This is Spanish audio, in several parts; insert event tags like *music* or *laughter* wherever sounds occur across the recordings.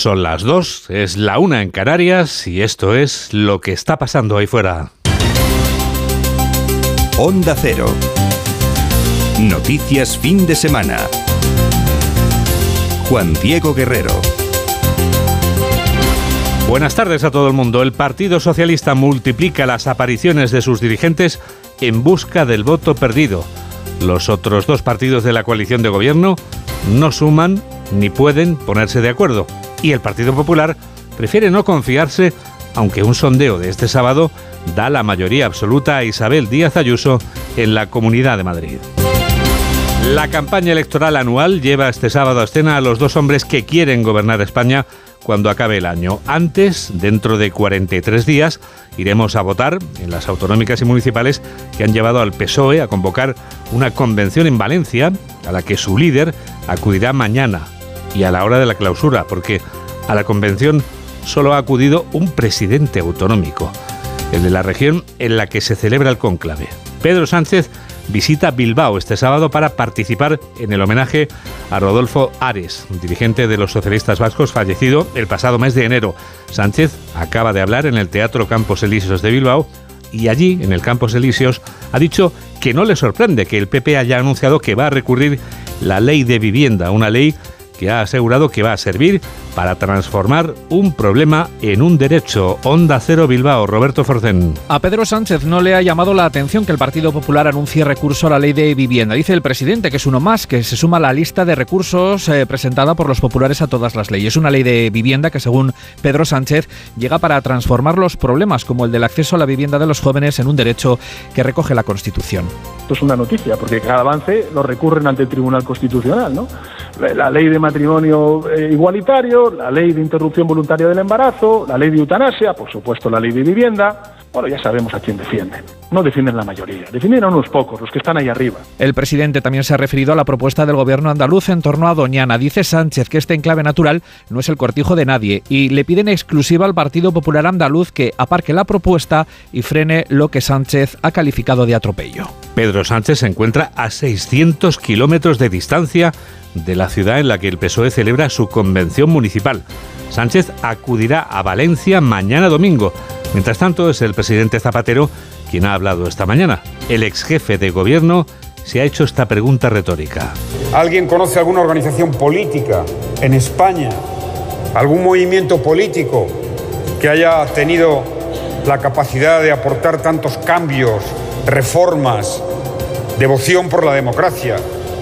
Son las dos, es la una en Canarias y esto es lo que está pasando ahí fuera. Onda Cero. Noticias fin de semana. Juan Diego Guerrero. Buenas tardes a todo el mundo. El Partido Socialista multiplica las apariciones de sus dirigentes en busca del voto perdido. Los otros dos partidos de la coalición de gobierno no suman ni pueden ponerse de acuerdo y el Partido Popular prefiere no confiarse, aunque un sondeo de este sábado da la mayoría absoluta a Isabel Díaz Ayuso en la Comunidad de Madrid. La campaña electoral anual lleva este sábado a escena a los dos hombres que quieren gobernar España cuando acabe el año. Antes, dentro de 43 días, iremos a votar en las autonómicas y municipales que han llevado al PSOE a convocar una convención en Valencia a la que su líder acudirá mañana y a la hora de la clausura, porque a la convención solo ha acudido un presidente autonómico, el de la región en la que se celebra el cónclave. Pedro Sánchez visita Bilbao este sábado para participar en el homenaje a Rodolfo Ares, dirigente de los socialistas vascos fallecido el pasado mes de enero. Sánchez acaba de hablar en el Teatro Campos Elíseos de Bilbao y allí, en el Campos Elíseos, ha dicho que no le sorprende que el PP haya anunciado que va a recurrir la ley de vivienda, una ley que ha asegurado que va a servir para transformar un problema en un derecho. Onda Cero Bilbao, Roberto Forcén. A Pedro Sánchez no le ha llamado la atención que el Partido Popular anuncie recurso a la ley de vivienda. Dice el presidente que es uno más, que se suma a la lista de recursos eh, presentada por los populares a todas las leyes. Una ley de vivienda que, según Pedro Sánchez, llega para transformar los problemas, como el del acceso a la vivienda de los jóvenes, en un derecho que recoge la Constitución. Esto es una noticia, porque cada avance lo recurren ante el Tribunal Constitucional, ¿no? La ley de matrimonio eh, igualitario, la ley de interrupción voluntaria del embarazo, la ley de eutanasia, por supuesto la ley de vivienda. Bueno, ya sabemos a quién defienden. No defienden la mayoría, defienden a unos pocos, los que están ahí arriba. El presidente también se ha referido a la propuesta del gobierno andaluz en torno a Doñana. Dice Sánchez que este enclave natural no es el cortijo de nadie y le piden exclusiva al Partido Popular andaluz que aparque la propuesta y frene lo que Sánchez ha calificado de atropello. Pedro Sánchez se encuentra a 600 kilómetros de distancia de la ciudad en la que el PSOE celebra su convención municipal. Sánchez acudirá a Valencia mañana domingo. Mientras tanto, es el presidente Zapatero quien ha hablado esta mañana. El ex jefe de gobierno se ha hecho esta pregunta retórica. ¿Alguien conoce alguna organización política en España, algún movimiento político que haya tenido la capacidad de aportar tantos cambios, reformas, devoción por la democracia,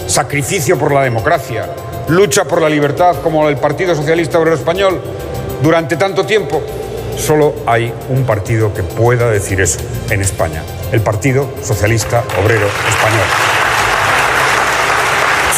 sacrificio por la democracia, lucha por la libertad como el Partido Socialista Obrero Español durante tanto tiempo? Solo hay un partido que pueda decir eso en España, el Partido Socialista Obrero Español.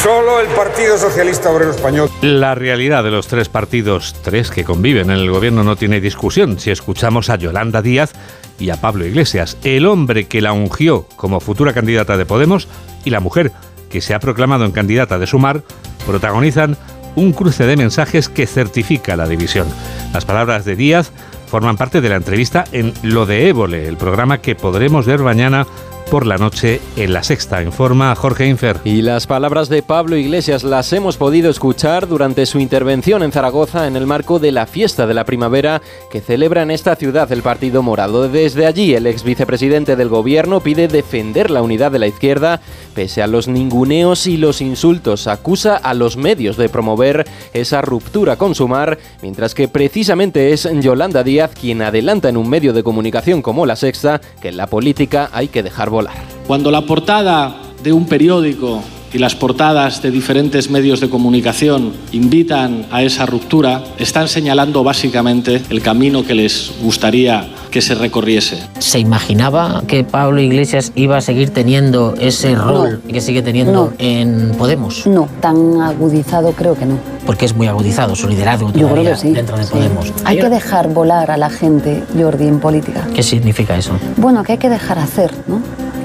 Solo el Partido Socialista Obrero Español. La realidad de los tres partidos, tres que conviven en el gobierno, no tiene discusión si escuchamos a Yolanda Díaz y a Pablo Iglesias, el hombre que la ungió como futura candidata de Podemos y la mujer que se ha proclamado en candidata de Sumar, protagonizan un cruce de mensajes que certifica la división. Las palabras de Díaz forman parte de la entrevista en Lo de Évole, el programa que podremos ver mañana por la noche en la sexta, en forma Jorge Infer. Y las palabras de Pablo Iglesias las hemos podido escuchar durante su intervención en Zaragoza en el marco de la fiesta de la primavera que celebra en esta ciudad el Partido Morado. Desde allí, el ex vicepresidente del gobierno pide defender la unidad de la izquierda pese a los ninguneos y los insultos. Acusa a los medios de promover esa ruptura con Sumar, mientras que precisamente es Yolanda Díaz quien adelanta en un medio de comunicación como La Sexta que en la política hay que dejar volar. Cuando la portada de un periódico y las portadas de diferentes medios de comunicación invitan a esa ruptura, están señalando básicamente el camino que les gustaría que se recorriese. ¿Se imaginaba que Pablo Iglesias iba a seguir teniendo ese rol que sigue teniendo No. en Podemos? No, tan agudizado creo que no. Porque es muy agudizado su liderazgo Yo creo que sí. dentro de sí. Podemos. Hay que dejar volar a la gente, Jordi, en política. ¿Qué significa eso? Bueno, que hay que dejar hacer, ¿no?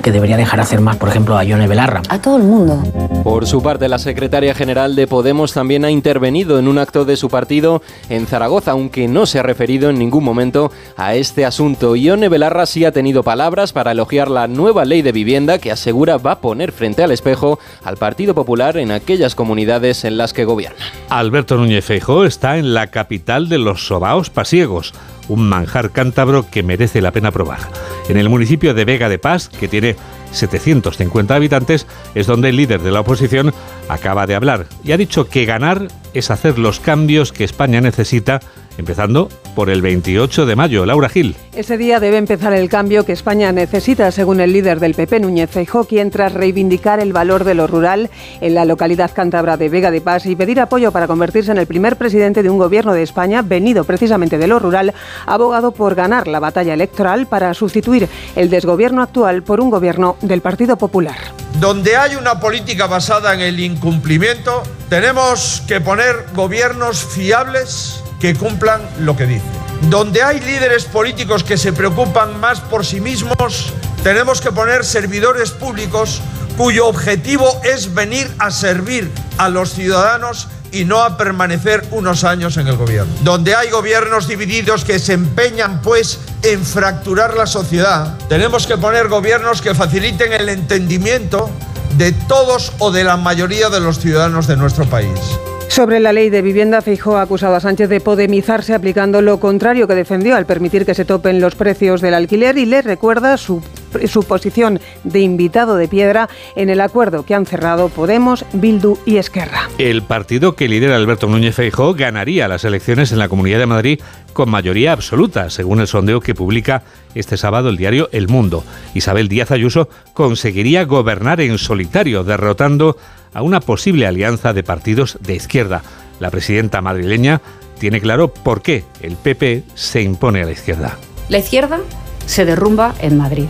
Que debería dejar hacer más, por ejemplo, a Yone Belarra. A todo el mundo. Por su parte, la secretaria general de Podemos también ha intervenido en un acto de su partido en Zaragoza, aunque no se ha referido en ningún momento a este asunto. Ione Belarra sí ha tenido palabras para elogiar la nueva ley de vivienda que asegura va a poner frente al espejo al Partido Popular en aquellas comunidades en las que gobierna. Alberto Núñez Feijóo está en la capital de los sobaos pasiegos un manjar cántabro que merece la pena probar. En el municipio de Vega de Paz, que tiene 750 habitantes, es donde el líder de la oposición acaba de hablar y ha dicho que ganar es hacer los cambios que España necesita empezando por el 28 de mayo. Laura Gil. Ese día debe empezar el cambio que España necesita, según el líder del PP, Núñez Feijóo, quien tras reivindicar el valor de lo rural en la localidad cántabra de Vega de Paz y pedir apoyo para convertirse en el primer presidente de un gobierno de España venido precisamente de lo rural, ha abogado por ganar la batalla electoral para sustituir el desgobierno actual por un gobierno del Partido Popular. Donde hay una política basada en el incumplimiento, tenemos que poner gobiernos fiables que cumplan lo que dicen. Donde hay líderes políticos que se preocupan más por sí mismos, tenemos que poner servidores públicos cuyo objetivo es venir a servir a los ciudadanos y no a permanecer unos años en el gobierno. Donde hay gobiernos divididos que se empeñan pues en fracturar la sociedad, tenemos que poner gobiernos que faciliten el entendimiento de todos o de la mayoría de los ciudadanos de nuestro país. Sobre la ley de vivienda, Feijóo ha acusado a Sánchez de podemizarse aplicando lo contrario que defendió al permitir que se topen los precios del alquiler y le recuerda su, su posición de invitado de piedra en el acuerdo que han cerrado Podemos, Bildu y Esquerra. El partido que lidera Alberto Núñez Feijóo ganaría las elecciones en la Comunidad de Madrid con mayoría absoluta, según el sondeo que publica este sábado el diario El Mundo. Isabel Díaz Ayuso conseguiría gobernar en solitario, derrotando a una posible alianza de partidos de izquierda. La presidenta madrileña tiene claro por qué el PP se impone a la izquierda. La izquierda se derrumba en Madrid.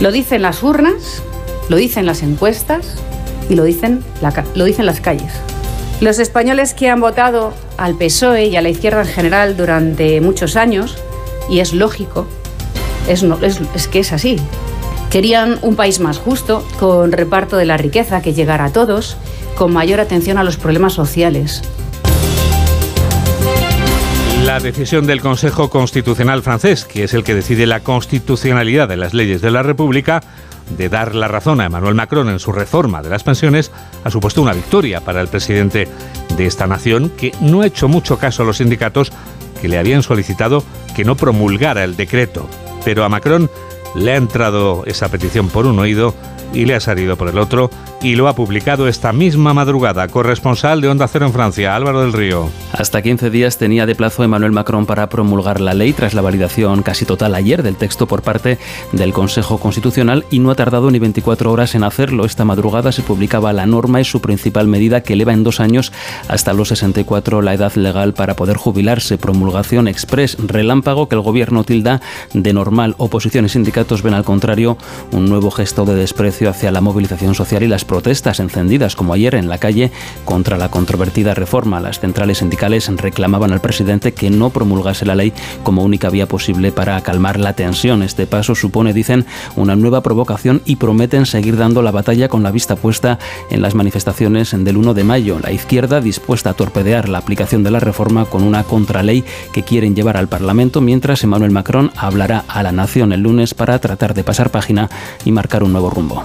Lo dicen las urnas, lo dicen las encuestas y lo dicen, lo dicen las calles. Los españoles que han votado al PSOE y a la izquierda en general durante muchos años, y es lógico, es, que es así, Querían un país más justo, con reparto de la riqueza que llegara a todos, con mayor atención a los problemas sociales. La decisión del Consejo Constitucional francés, que es el que decide la constitucionalidad de las leyes de la República, de dar la razón a Emmanuel Macron en su reforma de las pensiones, ha supuesto una victoria para el presidente de esta nación, que no ha hecho mucho caso a los sindicatos que le habían solicitado que no promulgara el decreto. Pero a Macron le ha entrado esa petición por un oído y le ha salido por el otro y lo ha publicado esta misma madrugada. Corresponsal de Onda Cero en Francia, Álvaro del Río. Hasta 15 días tenía de plazo Emmanuel Macron para promulgar la ley tras la validación casi total ayer del texto por parte del Consejo Constitucional y no ha tardado ni 24 horas en hacerlo. Esta madrugada se publicaba la norma y su principal medida que eleva en dos años hasta los 64 la edad legal para poder jubilarse. Promulgación express relámpago que el gobierno tilda de normal. Oposición y sindicatos ven al contrario un nuevo gesto de desprecio hacia la movilización social y las protestas encendidas como ayer en la calle contra la controvertida reforma. Las centrales sindicales reclamaban al presidente que no promulgase la ley como única vía posible para calmar la tensión. Este paso supone, dicen, una nueva provocación y prometen seguir dando la batalla con la vista puesta en las manifestaciones del 1 de mayo. La izquierda dispuesta a torpedear la aplicación de la reforma con una contraley que quieren llevar al Parlamento, mientras Emmanuel Macron hablará a la nación el lunes para tratar de pasar página y marcar un nuevo rumbo.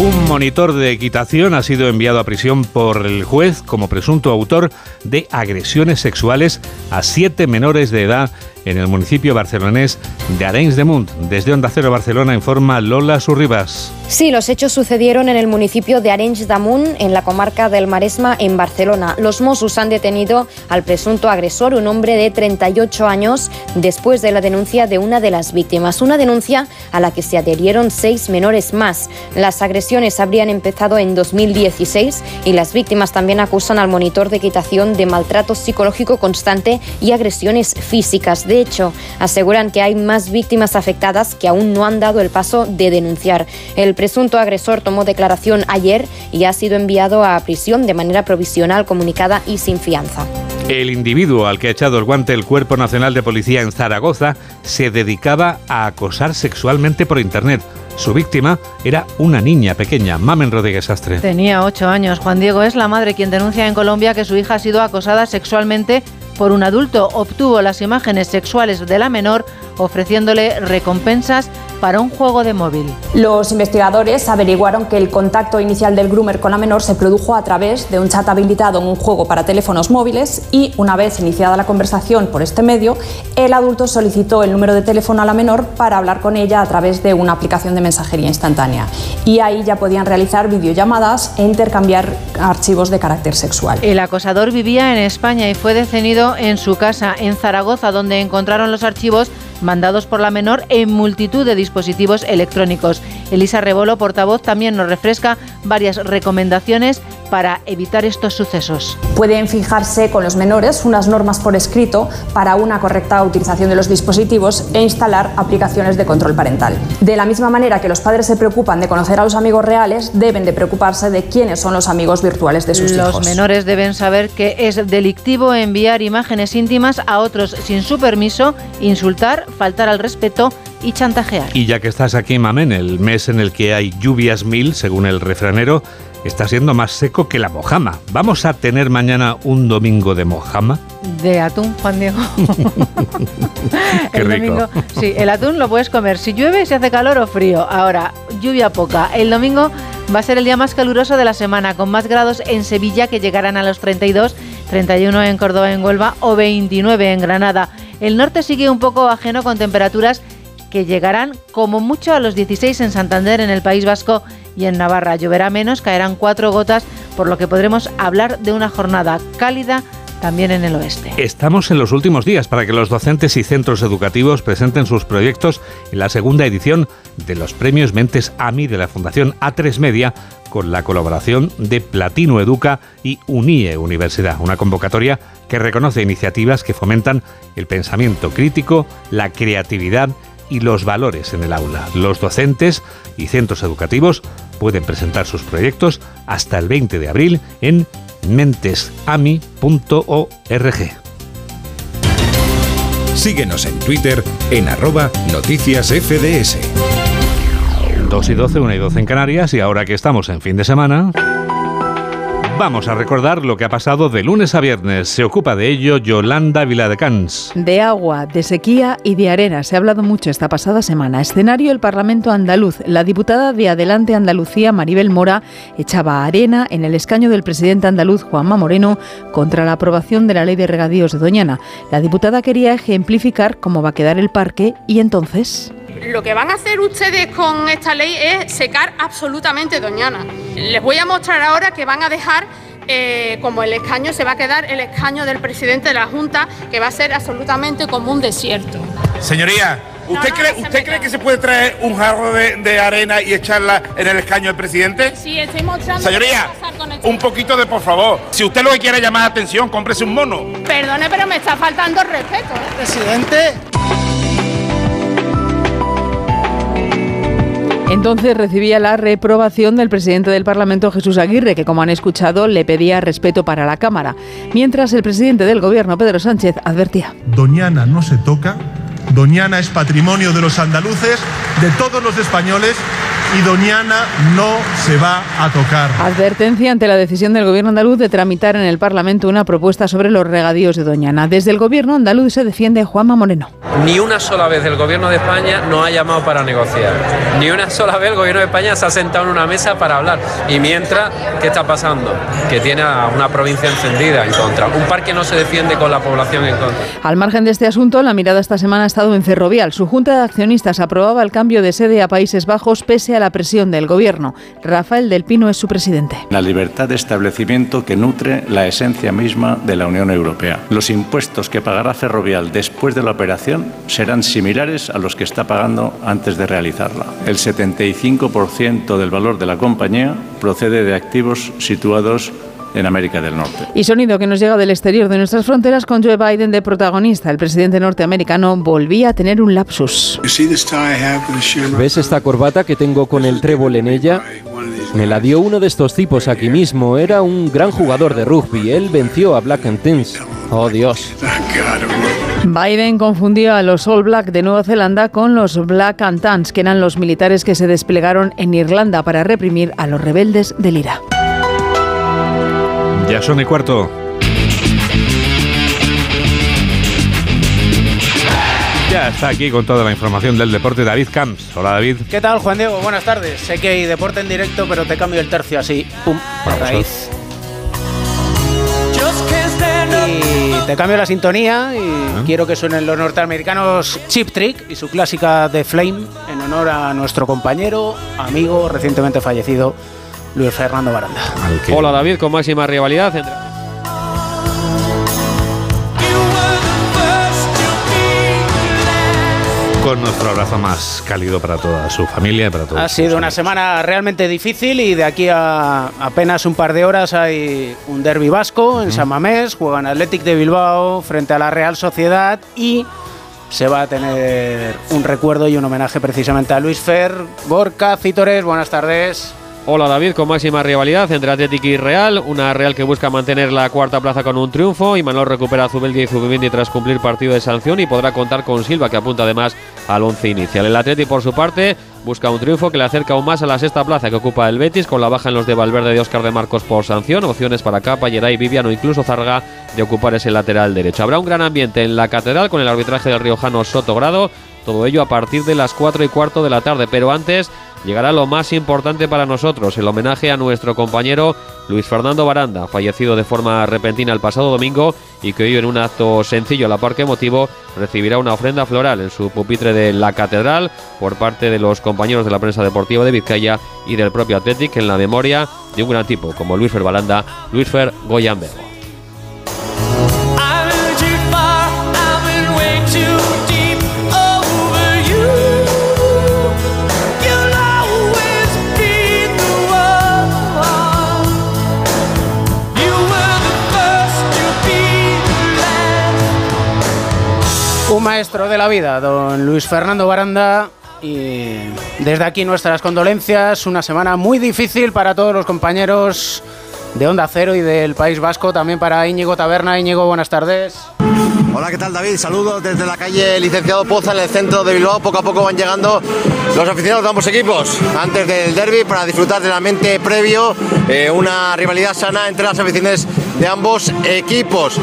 Un monitor de equitación ha sido enviado a prisión por el juez como presunto autor de agresiones sexuales a siete menores de edad en el municipio barcelonés de Arenys de Munt. Desde Onda Cero Barcelona informa Lola Surribas. Sí, los hechos sucedieron en el municipio de Arenys de Munt, en la comarca del Maresma, en Barcelona. Los Mossos han detenido al presunto agresor, un hombre de 38 años, después de la denuncia de una de las víctimas. Una denuncia a la que se adherieron seis menores más. Las agresiones habrían empezado en 2016 y las víctimas también acusan al monitor de equitación de maltrato psicológico constante y agresiones físicas. De hecho, aseguran que hay más víctimas afectadas que aún no han dado el paso de denunciar. El presunto agresor tomó declaración ayer y ha sido enviado a prisión de manera provisional, comunicada y sin fianza. El individuo al que ha echado el guante el Cuerpo Nacional de Policía en Zaragoza se dedicaba a acosar sexualmente por Internet Su víctima era una niña pequeña, Mamen Rodríguez Astre. Tenía ocho años. Juan Diego es la madre quien denuncia en Colombia que su hija ha sido acosada sexualmente por un adulto. Obtuvo las imágenes sexuales de la menor ofreciéndole recompensas para un juego de móvil. Los investigadores averiguaron que el contacto inicial del groomer con la menor se produjo a través de un chat habilitado en un juego para teléfonos móviles y una vez iniciada la conversación por este medio, el adulto solicitó el número de teléfono a la menor para hablar con ella a través de una aplicación de mensajería instantánea. Y ahí ya podían realizar videollamadas e intercambiar archivos de carácter sexual. El acosador vivía en España y fue detenido en su casa en Zaragoza, donde encontraron los archivos mandados por la menor en multitud de dispositivos electrónicos. Elisa Rebolo, portavoz, también nos refresca varias recomendaciones para evitar estos sucesos. Pueden fijarse con los menores unas normas por escrito para una correcta utilización de los dispositivos e instalar aplicaciones de control parental. De la misma manera que los padres se preocupan de conocer a los amigos reales, deben de preocuparse de quiénes son los amigos virtuales de sus los hijos. Los menores deben saber que es delictivo enviar imágenes íntimas a otros sin su permiso, insultar, faltar al respeto y chantajear. Y ya que estás aquí, Mamen, el mes en el que hay lluvias mil, según el refranero, está siendo más seco que la mojama. ¿Vamos a tener mañana un domingo de mojama? De atún, Juan Diego. *laughs* Qué el rico. domingo, sí, el atún lo puedes comer si llueve, si hace calor o frío. Ahora, lluvia poca. El domingo va a ser el día más caluroso de la semana, con más grados en Sevilla que llegarán a los 32, 31 en Córdoba, en Huelva o 29 en Granada. El norte sigue un poco ajeno con temperaturas que llegarán como mucho a los 16 en Santander, en el País Vasco y en Navarra. Lloverá menos, caerán cuatro gotas, por lo que podremos hablar de una jornada cálida también en el oeste. Estamos en los últimos días para que los docentes y centros educativos presenten sus proyectos en la segunda edición de los premios Mentes AMI de la Fundación A3 Media con la colaboración de Platino Educa y UNIE Universidad, una convocatoria que reconoce iniciativas que fomentan el pensamiento crítico, la creatividad y los valores en el aula. Los docentes y centros educativos pueden presentar sus proyectos hasta el 20 de abril en mentesami.org. Síguenos en Twitter en arroba noticias FDS. 2 y 12, 1 y 12 en Canarias y ahora que estamos en fin de semana... Vamos a recordar lo que ha pasado de lunes a viernes. Se ocupa de ello Yolanda Viladecans. De agua, de sequía y de arena. Se ha hablado mucho esta pasada semana. Escenario el Parlamento andaluz. La diputada de Adelante Andalucía, Maribel Mora, echaba arena en el escaño del presidente andaluz, Juanma Moreno, contra la aprobación de la ley de regadíos de Doñana. La diputada quería ejemplificar cómo va a quedar el parque y entonces... Lo que van a hacer ustedes con esta ley es secar absolutamente Doñana. Les voy a mostrar ahora que van a dejar eh, como el escaño, se va a quedar el escaño del presidente de la Junta, que va a ser absolutamente como un desierto. Señoría, ¿usted, No, no, cree, no se ¿usted meta. cree que se puede traer un jarro de, de arena y echarla en el escaño del presidente? Sí, estoy mostrando Señoría, qué va a pasar con este- un poquito de por favor. Si usted lo que quiere llamar la atención, cómprese un mono. Perdone, pero me está faltando respeto. ¿eh? Presidente. Entonces recibía la reprobación del presidente del Parlamento, Jesús Aguirre, que como han escuchado le pedía respeto para la Cámara. Mientras el presidente del Gobierno, Pedro Sánchez, advertía. Doñana no se toca, Doñana es patrimonio de los andaluces, de todos los españoles y Doñana no se va a tocar. Advertencia ante la decisión del Gobierno andaluz de tramitar en el Parlamento una propuesta sobre los regadíos de Doñana. Desde el Gobierno andaluz se defiende Juanma Moreno. Ni una sola vez el gobierno de España nos ha llamado para negociar. Ni una sola vez el gobierno de España se ha sentado en una mesa para hablar. Y mientras, ¿qué está pasando? Que tiene a una provincia encendida en contra. Un parque no se defiende con la población en contra. Al margen de este asunto, la mirada esta semana estado en Ferrovial. Su Junta de Accionistas aprobaba el cambio de sede a Países Bajos pese a la presión del Gobierno. Rafael del Pino es su presidente. La libertad de establecimiento que nutre la esencia misma de la Unión Europea. Los impuestos que pagará Ferrovial después de la operación serán similares a los que está pagando antes de realizarla. El 75% del valor de la compañía procede de activos situados en América del Norte. Y sonido que nos llega del exterior de nuestras fronteras con Joe Biden de protagonista. El presidente norteamericano volvía a tener un lapsus. ¿Ves esta corbata que tengo con el trébol en ella? Me la dio uno de estos tipos aquí mismo. Era un gran jugador de rugby. Él venció a Black and Tins. Oh Dios. Biden confundió a los All Black de Nueva Zelanda con los Black and Tans, que eran los militares que se desplegaron en Irlanda para reprimir a los rebeldes del IRA. Ya son y cuarto. Ya está aquí con toda la información del deporte David Camps. Hola David. ¿Qué tal Juan Diego? Buenas tardes. Sé que hay deporte en directo, pero te cambio el tercio así. Pum, raíz. Y te cambio la sintonía y quiero que suenen los norteamericanos Chip Trick y su clásica The Flame en honor a nuestro compañero, amigo, recientemente fallecido, Luis Fernando Baranda. Hola David, con máxima rivalidad entre... Con nuestro abrazo más cálido para toda su familia y para todos. Ha sido una semana realmente difícil y de aquí a apenas un par de horas hay un derby vasco en San Mamés, juegan Athletic de Bilbao frente a la Real Sociedad y se va a tener un recuerdo y un homenaje precisamente a Luis Fer. Gorka, Cítores, buenas tardes. Hola David, con máxima rivalidad entre Atlético y Real, una Real que busca mantener la cuarta plaza con un triunfo y Manuel recupera a Zubeldia y Zubimendi tras cumplir partido de sanción y podrá contar con Silva que apunta además al once inicial. El Atlético por su parte busca un triunfo que le acerca aún más a la sexta plaza que ocupa el Betis con la baja en los de Valverde de Oscar de Marcos por sanción, opciones para Capa, Geray, Vivian o incluso Zarga de ocupar ese lateral derecho. Habrá un gran ambiente en la catedral con el arbitraje del riojano Soto Grado, todo ello a partir de las 4 y cuarto de la tarde, pero antes llegará lo más importante para nosotros, el homenaje a nuestro compañero Luis Fernando Baranda, fallecido de forma repentina el pasado domingo y que hoy en un acto sencillo a la parque emotivo recibirá una ofrenda floral en su pupitre de la catedral por parte de los compañeros de la prensa deportiva de Vizcaya y del propio Athletic en la memoria de un gran tipo como Luis Fer Baranda, Luis Fer Goyambego. Maestro de la vida, don Luis Fernando Baranda. Y desde aquí nuestras condolencias. Una semana muy difícil para todos los compañeros de Onda Cero y del País Vasco. También para Íñigo Taberna. Íñigo, buenas tardes. Hola, ¿qué tal David? Saludos desde la calle Licenciado Poza en el centro de Bilbao. Poco a poco van llegando los aficionados de ambos equipos antes del derby para disfrutar del ambiente previo. eh, una rivalidad sana entre las aficiones de ambos equipos.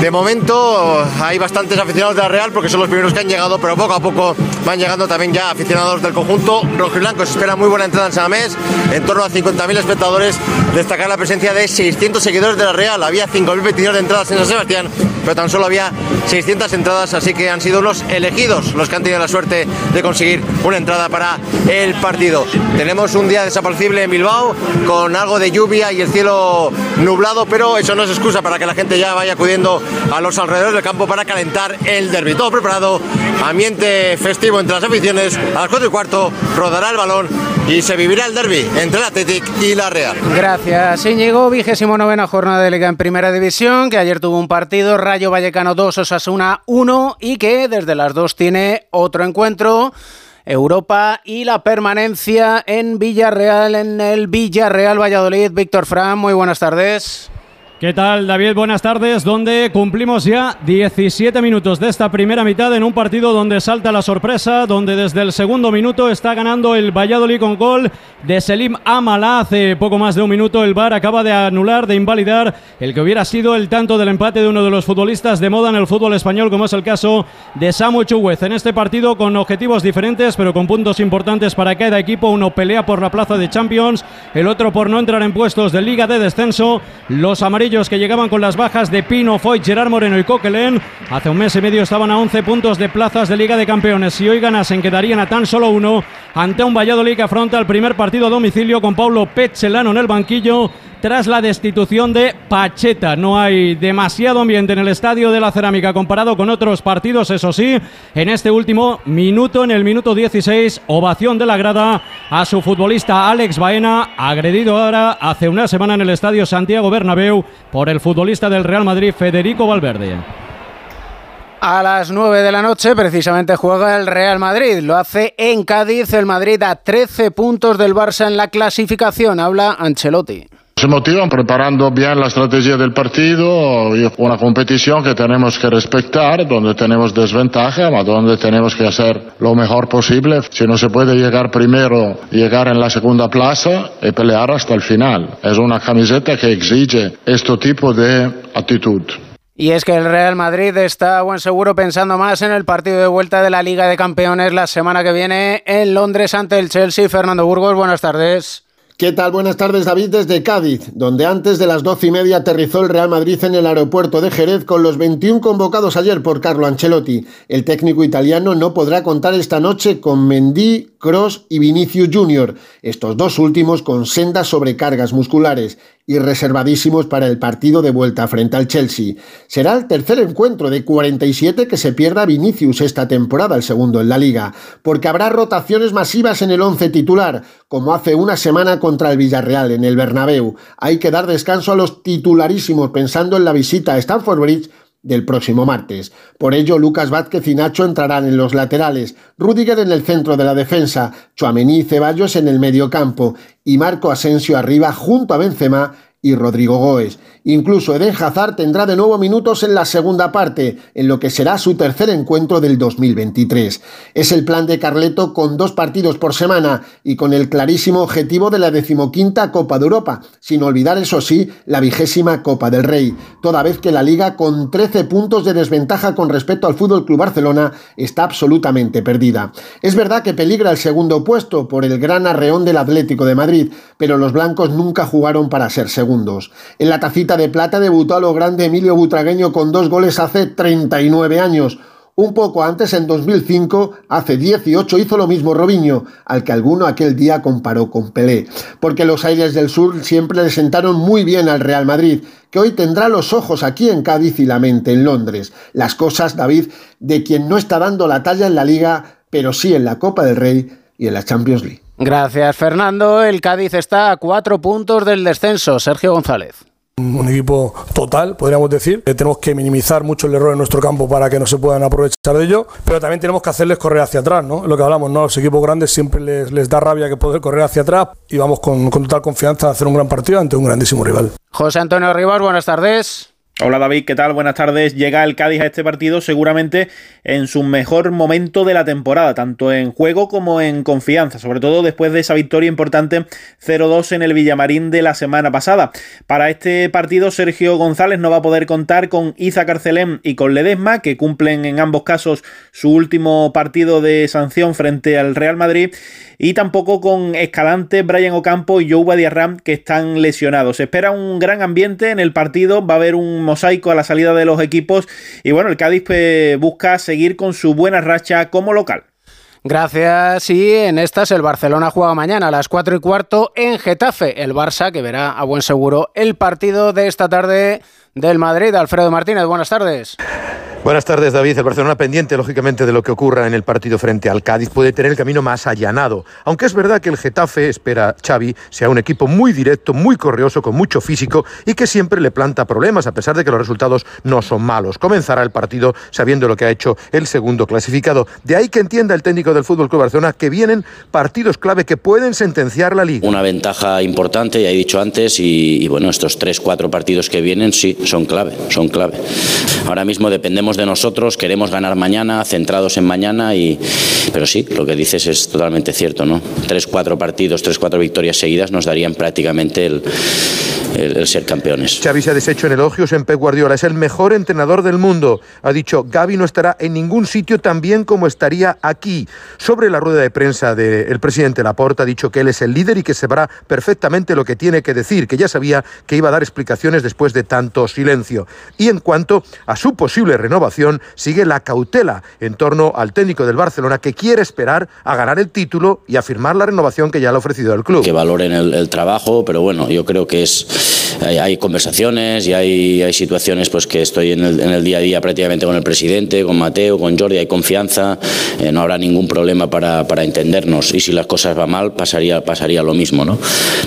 De momento hay bastantes aficionados de la Real porque son los primeros que han llegado, pero poco a poco van llegando también ya aficionados del conjunto rojo y blanco. Se espera muy buena entrada en San Mamés, en torno a 50.000 espectadores. Destacar la presencia de 600 seguidores de la Real. Había 5.000 22 de entradas en San Sebastián, pero tan solo había 600 entradas, así que han sido los elegidos los que han tenido la suerte de conseguir una entrada para el partido. Tenemos un día desapacible en Bilbao con algo de lluvia y el cielo nublado, pero eso no es excusa para que la gente ya vaya acudiendo a los alrededores del campo para calentar el derby. Todo preparado, ambiente festivo entre las aficiones. A las 4 y cuarto rodará el balón y se vivirá el derby entre el Athletic y la Real. Gracias, Íñigo. Vigésimo novena jornada de Liga en Primera División, que ayer tuvo un partido, Rayo Vallecano 2, Osasuna 1, y que desde las 2 tiene otro encuentro. Europa y la permanencia en Villarreal, en el Villarreal Valladolid. Víctor Fran, muy buenas tardes. ¿Qué tal, David? Buenas tardes, donde cumplimos ya 17 minutos de esta primera mitad en un partido donde salta la sorpresa, donde desde el segundo minuto está ganando el Valladolid con gol de Selim Amala. Hace poco más de un minuto el VAR acaba de anular, de invalidar el que hubiera sido el tanto del empate de uno de los futbolistas de moda en el fútbol español, como es el caso de Samu Chuguez. En este partido con objetivos diferentes, pero con puntos importantes para cada equipo. Uno pelea por la plaza de Champions, el otro por no entrar en puestos de liga de descenso. Los amarillos que llegaban con las bajas de Pino, Foy, Gerard Moreno y Coquelin. Hace un mes y medio estaban a 11 puntos de plazas de Liga de Campeones. Si hoy ganasen, quedarían a tan solo uno ante un Valladolid que afronta el primer partido a domicilio con Paulo Pechelano en el banquillo tras la destitución de Pacheta. No hay demasiado ambiente en el estadio de la Cerámica comparado con otros partidos, eso sí. En este último minuto, en el minuto 16, ovación de la grada a su futbolista Alex Baena, agredido ahora hace una semana en el estadio Santiago Bernabéu por el futbolista del Real Madrid Federico Valverde. A las 9 de la noche precisamente juega el Real Madrid. Lo hace en Cádiz. El Madrid a 13 puntos del Barça en la clasificación. Habla Ancelotti. Se motivan preparando bien la estrategia del partido y una competición que tenemos que respetar, donde tenemos desventaja, donde tenemos que hacer lo mejor posible. Si no se puede llegar primero, llegar en la segunda plaza y pelear hasta el final. Es una camiseta que exige este tipo de actitud. Y es que el Real Madrid está buen seguro pensando más en el partido de vuelta de la Liga de Campeones la semana que viene en Londres ante el Chelsea. Fernando Burgos, buenas tardes. ¿Qué tal? Buenas tardes, David, desde Cádiz, donde antes de las doce y media aterrizó el Real Madrid en el aeropuerto de Jerez con los 21 convocados ayer por Carlo Ancelotti. El técnico italiano no podrá contar esta noche con Mendy, Cross y Vinicius Jr., estos dos últimos con sendas sobrecargas musculares y reservadísimos para el partido de vuelta frente al Chelsea. Será el tercer encuentro de 47 que se pierda Vinicius esta temporada, el segundo en la liga, porque habrá rotaciones masivas en el once titular, como hace una semana contra el Villarreal en el Bernabéu. Hay que dar descanso a los titularísimos pensando en la visita a Stamford Bridge del próximo martes. Por ello, Lucas Vázquez y Nacho entrarán en los laterales, Rudiger en el centro de la defensa, Chuamení y Ceballos en el medio campo y Marco Asensio arriba junto a Benzema y Rodrigo Goes. Incluso Eden Hazard tendrá de nuevo minutos en la segunda parte, en lo que será su tercer encuentro del 2023. Es el plan de Carleto con dos partidos por semana y con el clarísimo objetivo de la decimoquinta Copa de Europa, sin olvidar eso sí la vigésima Copa del Rey, toda vez que la liga con 13 puntos de desventaja con respecto al Fútbol Club Barcelona está absolutamente perdida. Es verdad que peligra el segundo puesto por el gran arreón del Atlético de Madrid, pero los blancos nunca jugaron para ser segundos. En la tacita de plata debutó a lo grande Emilio Butragueño con dos goles hace 39 años. Un poco antes, en 2005, hace 18, hizo lo mismo Robinho, al que alguno aquel día comparó con Pelé. Porque los aires del sur siempre le sentaron muy bien al Real Madrid, que hoy tendrá los ojos aquí en Cádiz y la mente en Londres. Las cosas, David, de quien no está dando la talla en la Liga, pero sí en la Copa del Rey y en la Champions League. Gracias, Fernando. El Cádiz está a cuatro puntos del descenso. Sergio González. Un equipo total, podríamos decir. Eh, tenemos que minimizar mucho el error en nuestro campo para que no se puedan aprovechar de ello, pero también tenemos que hacerles correr hacia atrás, ¿no? Lo que hablamos, ¿no? Los equipos grandes siempre les, les da rabia que poder correr hacia atrás y vamos con, con total confianza a hacer un gran partido ante un grandísimo rival. José Antonio Rivas, buenas tardes. Hola David, ¿qué tal? Buenas tardes. Llega el Cádiz a este partido seguramente en su mejor momento de la temporada, tanto en juego como en confianza, sobre todo después de esa victoria importante 0-2 en el Villamarín de la semana pasada. Para este partido Sergio González no va a poder contar con Iza Carcelén y con Ledesma, que cumplen en ambos casos su último partido de sanción frente al Real Madrid, y tampoco con Escalante, Brian Ocampo y Joe Diarram, que están lesionados. Se espera un gran ambiente en el partido, va a haber un mosaico a la salida de los equipos y bueno, el Cádiz pues, busca seguir con su buena racha como local. Gracias. Y en estas el Barcelona juega mañana a las 4 y cuarto en Getafe. El Barça que verá a buen seguro el partido de esta tarde del Madrid. Alfredo Martínez, buenas tardes. Buenas tardes, David. El Barcelona pendiente, lógicamente, de lo que ocurra en el partido frente al Cádiz, puede tener el camino más allanado. Aunque es verdad que el Getafe, espera Xavi, sea un equipo muy directo, muy corrioso, con mucho físico y que siempre le planta problemas, a pesar de que los resultados no son malos. Comenzará el partido sabiendo lo que ha hecho el segundo clasificado. De ahí que entienda el técnico del Fútbol Club Barcelona que vienen partidos clave que pueden sentenciar la liga. Una ventaja importante, ya he dicho antes, y, y bueno, estos tres, cuatro partidos que vienen sí son clave, son clave. Ahora mismo dependemos de nosotros, queremos ganar mañana, centrados en mañana, y, pero sí, lo que dices es totalmente cierto, ¿no? Tres, cuatro partidos, tres, cuatro victorias seguidas nos darían prácticamente el, el, el ser campeones. Xavi se ha deshecho en elogios en Pep Guardiola. Es el mejor entrenador del mundo. Ha dicho, Gaby no estará en ningún sitio tan bien como estaría aquí. Sobre la rueda de prensa del presidente Laporta ha dicho que él es el líder y que sabrá perfectamente lo que tiene que decir, que ya sabía que iba a dar explicaciones después de tanto silencio. Y en cuanto a su posible renovación, sigue la cautela en torno al técnico del Barcelona que quiere esperar a ganar el título y a firmar la renovación que ya le ha ofrecido el club. Que valoren el, el trabajo, pero bueno, yo creo que es hay, conversaciones y hay, situaciones pues que estoy en el, en el, día a día prácticamente con el presidente, con Mateo, con Jordi, hay confianza, eh, no habrá ningún problema para, entendernos y si las cosas van mal pasaría, lo mismo, ¿no?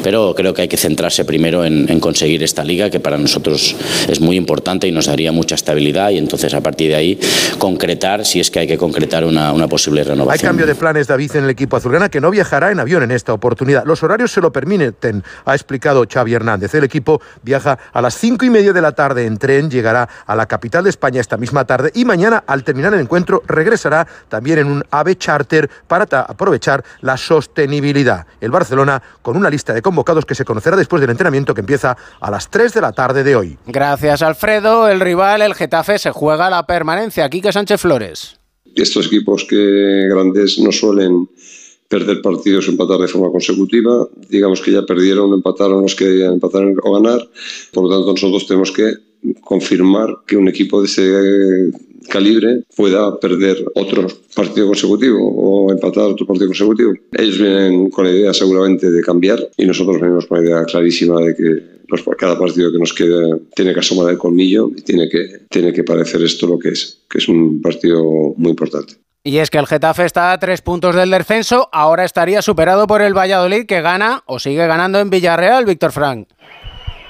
Pero creo que hay que centrarse primero en, conseguir esta liga que para nosotros es muy importante y nos daría mucha estabilidad y entonces a partir de ahí concretar si es que hay que concretar una, una posible renovación. Hay cambio de planes David en el equipo azulgrana que no viajará en avión en esta oportunidad. Los horarios se lo permiten, ha explicado Xavi Hernández. El equipo viaja a las cinco y media de la tarde en tren, llegará a la capital de España esta misma tarde y mañana, al terminar el encuentro, regresará también en un AVE charter para aprovechar la sostenibilidad. El Barcelona con una lista de convocados que se conocerá después del entrenamiento que empieza a las 3 de la tarde de hoy. Gracias, Alfredo. El rival, el Getafe, se juega la permanencia. Quique Sánchez Flores. Estos equipos que grandes no suelen perder partidos o empatar de forma consecutiva. Digamos que ya perdieron, empataron los que empataron o ganar. Por lo tanto, nosotros tenemos que confirmar que un equipo de ese calibre pueda perder otro partido consecutivo o empatar otro partido consecutivo. Ellos vienen con la idea seguramente de cambiar y nosotros venimos con la idea clarísima de que cada partido que nos queda tiene que asomar el colmillo y tiene que, tiene que parecer esto lo que es, que es un partido muy importante. Y es que el Getafe está a tres puntos del descenso, ahora estaría superado por el Valladolid que gana o sigue ganando en Villarreal, Víctor Frank.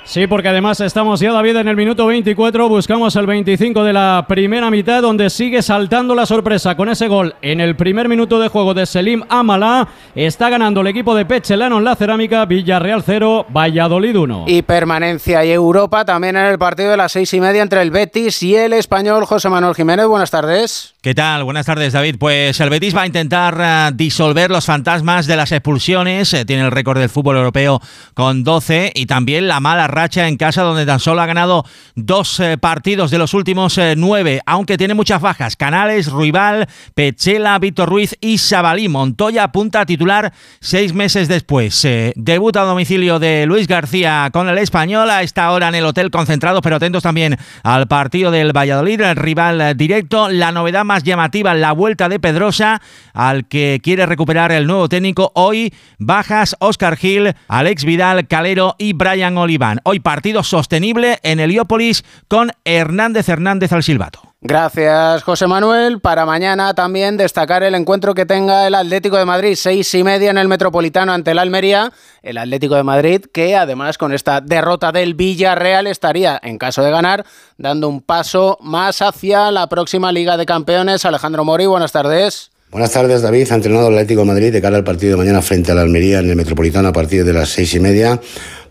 Sí, porque además estamos ya, David, en el minuto 24, buscamos el 25 de la primera mitad, donde sigue saltando la sorpresa con ese gol en el primer minuto de juego de Selim Amala. Está ganando el equipo de Pechelano en la cerámica, Villarreal 0, Valladolid 1. Y permanencia y Europa también en el partido de las seis y media entre el Betis y el español José Manuel Jiménez. Buenas tardes. ¿Qué tal? Buenas tardes, David. Pues el Betis va a intentar uh, disolver los fantasmas de las expulsiones. Eh, tiene el récord del fútbol europeo con 12 y también la mala racha en casa, donde tan solo ha ganado dos eh, partidos de los últimos eh, nueve, aunque tiene muchas bajas. Canales, Ruibal, Pechela, Víctor Ruiz y Sabalí. Montoya apunta a titular seis meses después. debuta a domicilio de Luis García con el español. A esta hora en el hotel concentrado, pero atentos también al partido del Valladolid, el rival directo. La novedad más llamativa la vuelta de Pedrosa, al que quiere recuperar el nuevo técnico. Hoy bajas Oscar Gil, Alex Vidal, Calero y Brian Oliván. Hoy partido sostenible en Heliópolis con Hernández Hernández al silbato. Gracias, José Manuel. Para mañana también destacar el encuentro que tenga el Atlético de Madrid, seis y media en el Metropolitano ante el Almería. El Atlético de Madrid, que además con esta derrota del Villarreal estaría, en caso de ganar, dando un paso más hacia la próxima Liga de Campeones. Alejandro Mori, buenas tardes. Buenas tardes, David. Ha entrenado el Atlético de Madrid de cara al partido de mañana frente al Almería en el Metropolitano a partir de las seis y media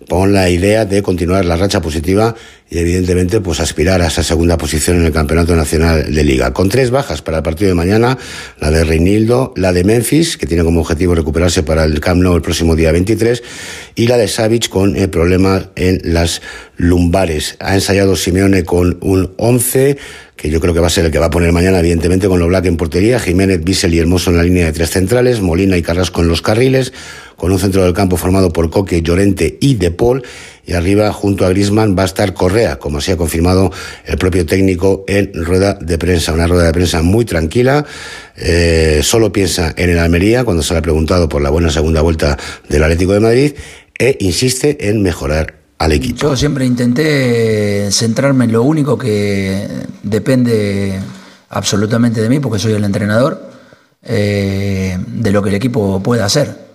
con la idea de continuar la racha positiva y evidentemente pues aspirar a esa segunda posición en el Campeonato Nacional de Liga. Con tres bajas para el partido de mañana, la de Reinildo, la de Memphis, que tiene como objetivo recuperarse para el Camp Nou el próximo día 23, y la de Savic con el problema en las lumbares. Ha ensayado Simeone con un 11 que yo creo que va a ser el que va a poner mañana, evidentemente, con Black en portería, Jiménez, Bissell y Hermoso en la línea de tres centrales, Molina y Carrasco en los carriles, con un centro del campo formado por Coque, Llorente y De Paul, y arriba, junto a Grisman, va a estar Correa, como así ha confirmado el propio técnico en rueda de prensa. Una rueda de prensa muy tranquila, eh, solo piensa en el Almería cuando se le ha preguntado por la buena segunda vuelta del Atlético de Madrid e insiste en mejorar al equipo. Yo siempre intenté centrarme en lo único que depende absolutamente de mí, porque soy el entrenador, eh, de lo que el equipo pueda hacer.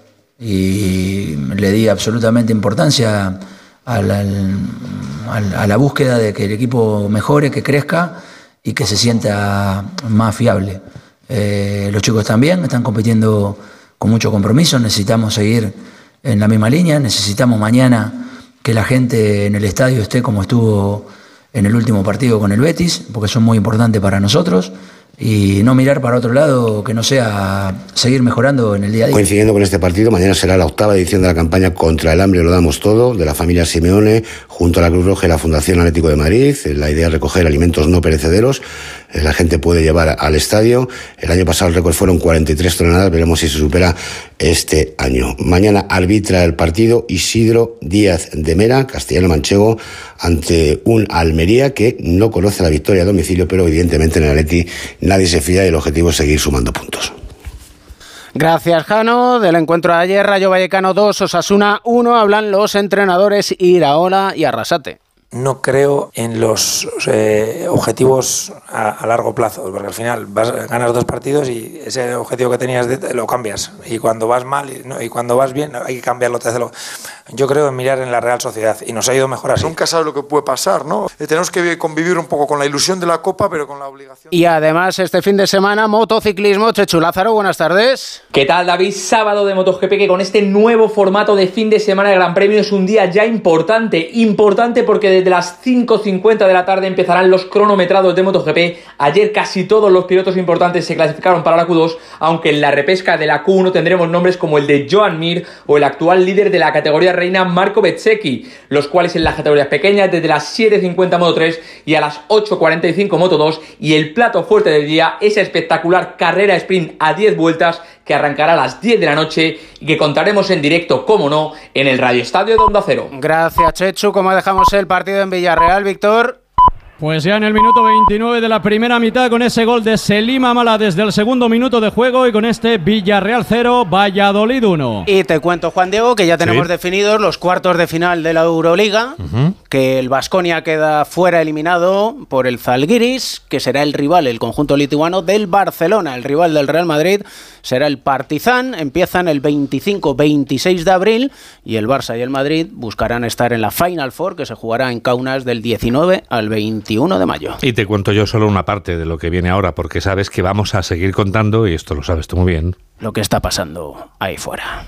Y le di absolutamente importancia a la, búsqueda de que el equipo mejore, que crezca y que se sienta más fiable. Eh, los chicos también están compitiendo con mucho compromiso, necesitamos seguir en la misma línea, necesitamos mañana que la gente en el estadio esté como estuvo en el último partido con el Betis, porque son muy importantes para nosotros y no mirar para otro lado que no sea seguir mejorando en el día a día. Coincidiendo con este partido, mañana será la octava edición de la campaña contra el hambre, lo damos todo, de la familia Simeone, junto a la Cruz Roja y la Fundación Atlético de Madrid. La idea es recoger alimentos no perecederos la gente puede llevar al estadio. El año pasado el récord fueron 43 toneladas, veremos si se supera este año. Mañana arbitra el partido Isidro Díaz de Mera, castellano manchego, ante un Almería que no conoce la victoria a domicilio, pero evidentemente en el Atleti nadie se fía y el objetivo es seguir sumando puntos. Gracias, Jano. Del encuentro de ayer, Rayo Vallecano 2, Osasuna 1, hablan los entrenadores Iraola y Arrasate no creo en los eh, objetivos a, largo plazo, porque al final vas, ganas dos partidos y ese objetivo que tenías lo cambias. Y cuando vas mal y, cuando vas bien hay que cambiarlo. Yo creo en mirar en la Real Sociedad y nos ha ido mejor así. Nunca sabes lo que puede pasar, ¿no? Eh, tenemos que convivir un poco con la ilusión de la Copa, pero con la obligación. Y además este fin de semana, motociclismo. Chechu Lázaro, buenas tardes. ¿Qué tal, David? Sábado de MotoGP que con este nuevo formato de fin de semana de Gran Premio es un día ya importante. Importante porque desde las 5.50 de la tarde empezarán los cronometrados de MotoGP. Ayer casi todos los pilotos importantes se clasificaron para la Q2, aunque en la repesca de la Q1 tendremos nombres como el de Joan Mir o el actual líder de la categoría reina Marco Bezzecchi, los cuales en las categorías pequeñas desde las 7.50 Moto 3 y a las 8.45 Moto 2 y el plato fuerte del día, esa espectacular carrera sprint a 10 vueltas que arrancará a las 10 de la noche y que contaremos en directo, como no, en el Radio Estadio de Onda Cero. Gracias, Chechu. ¿Cómo dejamos el partido en Villarreal, Víctor? Pues ya en el minuto 29 de la primera mitad con ese gol de Selima Mala desde el segundo minuto de juego y con este Villarreal 0, Valladolid 1. Y te cuento, Juan Diego, que ya tenemos definidos los cuartos de final de la Euroliga, que el Vasconia queda fuera eliminado por el Zalgiris, que será el rival, el conjunto lituano del Barcelona, el rival del Real Madrid será el Partizan, empiezan el 25-26 de abril y el Barça y el Madrid buscarán estar en la Final Four que se jugará en Kaunas del 19 al 20 de mayo. Y te cuento yo solo una parte de lo que viene ahora, porque sabes que vamos a seguir contando, y esto lo sabes tú muy bien. Lo que está pasando ahí fuera.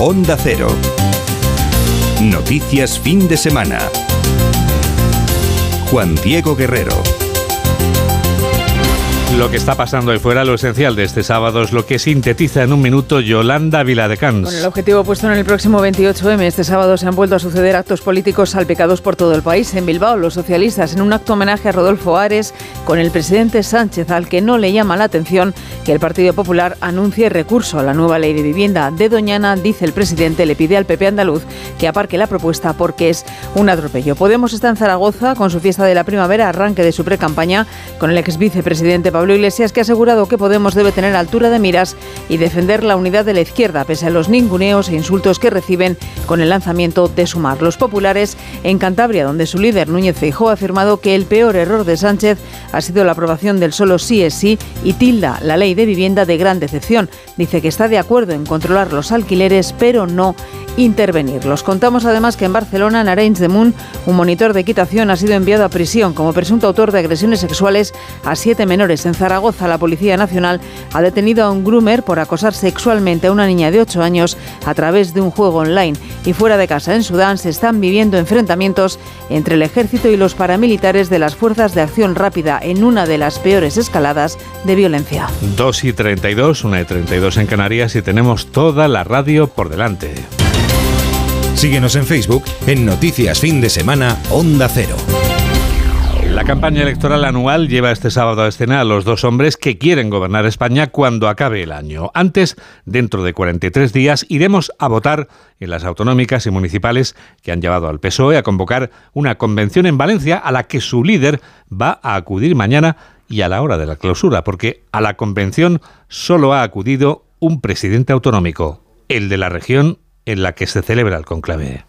Onda Cero. Noticias fin de semana. Juan Diego Guerrero. Lo que está pasando ahí fuera, lo esencial de este sábado es lo que sintetiza en un minuto Yolanda Viladecans. Con el objetivo puesto en el próximo 28M, este sábado se han vuelto a suceder actos políticos salpicados por todo el país. En Bilbao, los socialistas, en un acto homenaje a Rodolfo Ares, con el presidente Sánchez, al que no le llama la atención que el Partido Popular anuncie recurso a la nueva ley de vivienda de Doñana, dice el presidente, le pide al PP andaluz que aparque la propuesta porque es un atropello. Podemos estar en Zaragoza con su fiesta de la primavera, arranque de su pre-campaña, con el ex vicepresidente Pablo Pablo Iglesias, que ha asegurado que Podemos debe tener altura de miras y defender la unidad de la izquierda, pese a los ninguneos e insultos que reciben con el lanzamiento de Sumar. Los populares en Cantabria, donde su líder Núñez Feijóo ha afirmado que el peor error de Sánchez ha sido la aprobación del solo sí es sí y tilda la ley de vivienda de gran decepción. Dice que está de acuerdo en controlar los alquileres, pero no intervenirlos. Contamos además que en Barcelona, en Arenys de Munt, un monitor de equitación ha sido enviado a prisión como presunto autor de agresiones sexuales a siete menores. En Zaragoza, la Policía Nacional ha detenido a un groomer por acosar sexualmente a una niña de 8 años a través de un juego online. Y fuera de casa, en Sudán, se están viviendo enfrentamientos entre el ejército y los paramilitares de las Fuerzas de Acción Rápida en una de las peores escaladas de violencia. 2 y 32, una y 32 en Canarias y tenemos toda la radio por delante. Síguenos en Facebook en Noticias Fin de Semana Onda Cero. La campaña electoral anual lleva este sábado a escena a los dos hombres que quieren gobernar España cuando acabe el año. Antes, dentro de 43 días, iremos a votar en las autonómicas y municipales que han llevado al PSOE a convocar una convención en Valencia a la que su líder va a acudir mañana y a la hora de la clausura, porque a la convención solo ha acudido un presidente autonómico, el de la región en la que se celebra el conclave.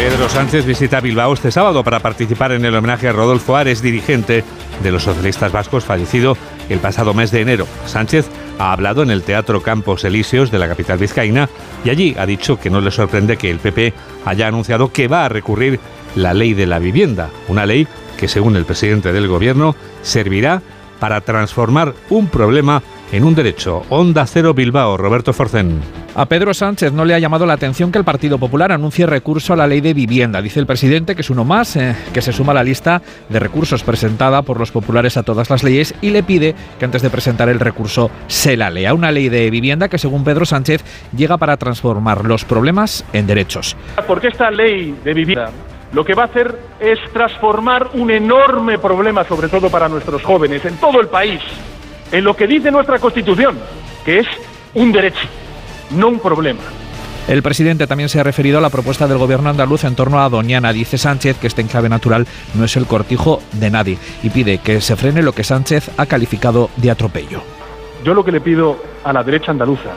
Pedro Sánchez visita Bilbao este sábado para participar en el homenaje a Rodolfo Ares, dirigente de los socialistas vascos fallecido el pasado mes de enero. Sánchez ha hablado en el Teatro Campos Elíseos de la capital vizcaína y allí ha dicho que no le sorprende que el PP haya anunciado que va a recurrir la ley de la vivienda, una ley que según el presidente del gobierno servirá para transformar un problema en un derecho. Onda Cero Bilbao, Roberto Forcén. A Pedro Sánchez no le ha llamado la atención que el Partido Popular anuncie recurso a la ley de vivienda. Dice el presidente que es uno más eh, que se suma a la lista de recursos presentada por los populares a todas las leyes y le pide que antes de presentar el recurso se la lea. Una ley de vivienda que según Pedro Sánchez llega para transformar los problemas en derechos. Porque esta ley de vivienda lo que va a hacer es transformar un enorme problema, sobre todo para nuestros jóvenes, en todo el país, en lo que dice nuestra Constitución, que es un derecho, no un problema. El presidente también se ha referido a la propuesta del gobierno andaluz en torno a Doñana. Dice Sánchez que este enclave natural no es el cortijo de nadie y pide que se frene lo que Sánchez ha calificado de atropello. Yo lo que le pido a la derecha andaluza,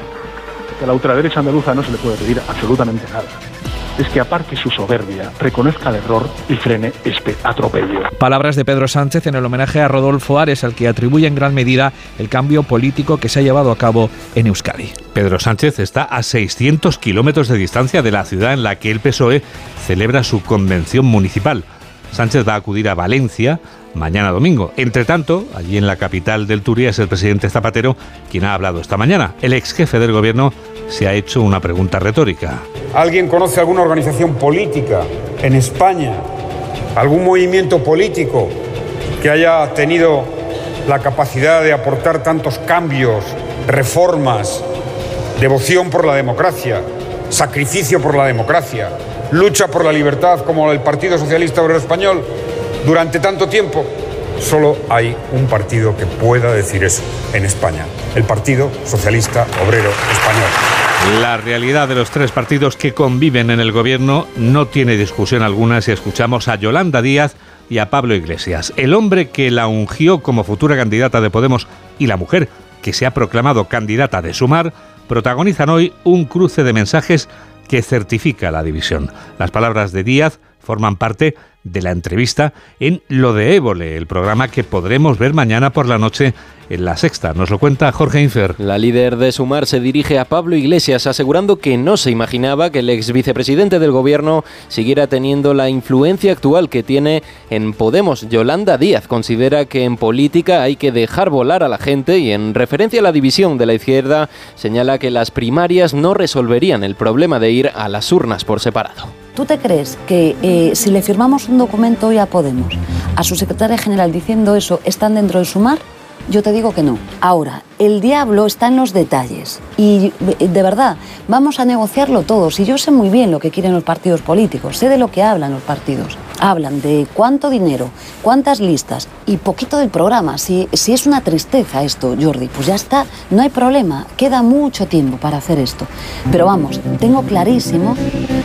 que a la ultraderecha andaluza no se le puede pedir absolutamente nada es que aparte su soberbia, reconozca el error y frene este atropello. Palabras de Pedro Sánchez en el homenaje a Rodolfo Ares, al que atribuye en gran medida el cambio político que se ha llevado a cabo en Euskadi. Pedro Sánchez está a 600 kilómetros de distancia de la ciudad en la que el PSOE celebra su convención municipal. Sánchez va a acudir a Valencia mañana domingo. Entre tanto, allí en la capital del Turia es el presidente Zapatero quien ha hablado esta mañana. El ex jefe del gobierno se ha hecho una pregunta retórica. ¿Alguien conoce alguna organización política en España, algún movimiento político que haya tenido la capacidad de aportar tantos cambios, reformas, devoción por la democracia, sacrificio por la democracia, lucha por la libertad como el Partido Socialista Obrero Español durante tanto tiempo? Solo hay un partido que pueda decir eso en España, el Partido Socialista Obrero Español. La realidad de los tres partidos que conviven en el gobierno no tiene discusión alguna si escuchamos a Yolanda Díaz y a Pablo Iglesias, el hombre que la ungió como futura candidata de Podemos y la mujer que se ha proclamado candidata de Sumar, protagonizan hoy un cruce de mensajes que certifica la división. Las palabras de Díaz forman parte de la entrevista en Lo de Évole, el programa que podremos ver mañana por la noche en la sexta. Nos lo cuenta Jorge Infer. La líder de Sumar se dirige a Pablo Iglesias asegurando que no se imaginaba que el ex vicepresidente del gobierno siguiera teniendo la influencia actual que tiene en Podemos. Yolanda Díaz considera que en política hay que dejar volar a la gente y en referencia a la división de la izquierda señala que las primarias no resolverían el problema de ir a las urnas por separado. ¿Tú te crees que eh, si le firmamos un documento hoy a Podemos, a su secretaria general diciendo eso, están dentro de sumar? Yo te digo que no. Ahora, el diablo está en los detalles. Y de verdad, vamos a negociarlo todos. Y yo sé muy bien lo que quieren los partidos políticos, sé de lo que hablan los partidos. Hablan de cuánto dinero, cuántas listas y poquito del programa. Si, si es una tristeza esto, Jordi, pues ya está, no hay problema. Queda mucho tiempo para hacer esto. Pero vamos, tengo clarísimo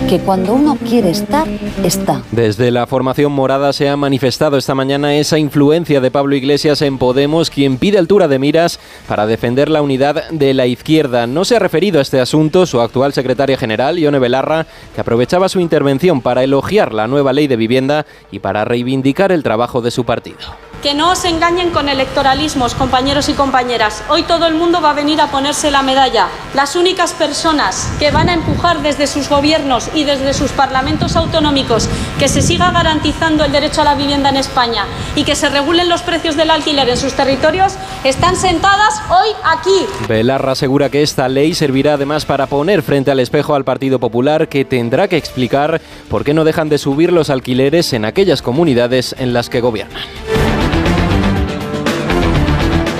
que cuando uno quiere estar, está. Desde la formación morada se ha manifestado esta mañana esa influencia de Pablo Iglesias en Podemos, quien pide altura de miras para defender la unidad de la izquierda. No se ha referido a este asunto su actual secretaria general, Ione Belarra, que aprovechaba su intervención para elogiar la nueva ley de vivienda y para reivindicar el trabajo de su partido. Que no os engañen con electoralismos, compañeros y compañeras. Hoy todo el mundo va a venir a ponerse la medalla. Las únicas personas que van a empujar desde sus gobiernos y desde sus parlamentos autonómicos que se siga garantizando el derecho a la vivienda en España y que se regulen los precios del alquiler en sus territorios están sentadas hoy aquí. Belarra asegura que esta ley servirá además para poner frente al espejo al Partido Popular que tendrá que explicar por qué no dejan de subir los alquileres en aquellas comunidades en las que gobiernan.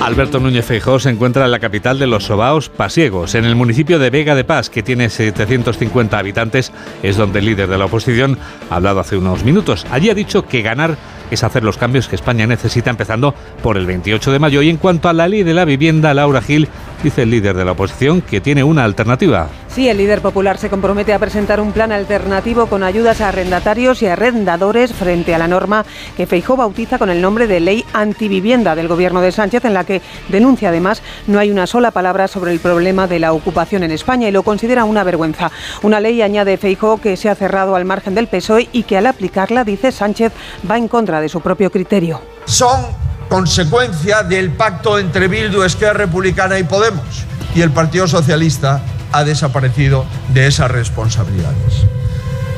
Alberto Núñez Feijóo se encuentra en la capital de los Sobaos Pasiegos, en el municipio de Vega de Paz, que tiene 750 habitantes, es donde el líder de la oposición ha hablado hace unos minutos. Allí ha dicho que ganar es hacer los cambios que España necesita empezando por el 28 de mayo. Y en cuanto a la ley de la vivienda, Laura Gil dice el líder de la oposición que tiene una alternativa. Sí, el líder popular se compromete a presentar un plan alternativo con ayudas a arrendatarios y arrendadores frente a la norma que Feijó bautiza con el nombre de Ley Antivivienda del Gobierno de Sánchez, en la que denuncia además no hay una sola palabra sobre el problema de la ocupación en España y lo considera una vergüenza. Una ley, añade Feijó, que se ha cerrado al margen del PSOE y que al aplicarla, dice Sánchez, va en contra de su propio criterio. Son consecuencia del pacto entre Bildu, Esquerra Republicana y Podemos. Y el Partido Socialista ha desaparecido de esas responsabilidades.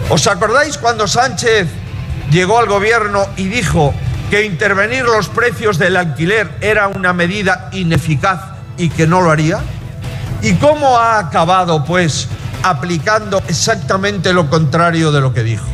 ¿Os acordáis cuando Sánchez llegó al gobierno y dijo que intervenir los precios del alquiler era una medida ineficaz y que no lo haría? ¿Y cómo ha acabado, pues, aplicando exactamente lo contrario de lo que dijo?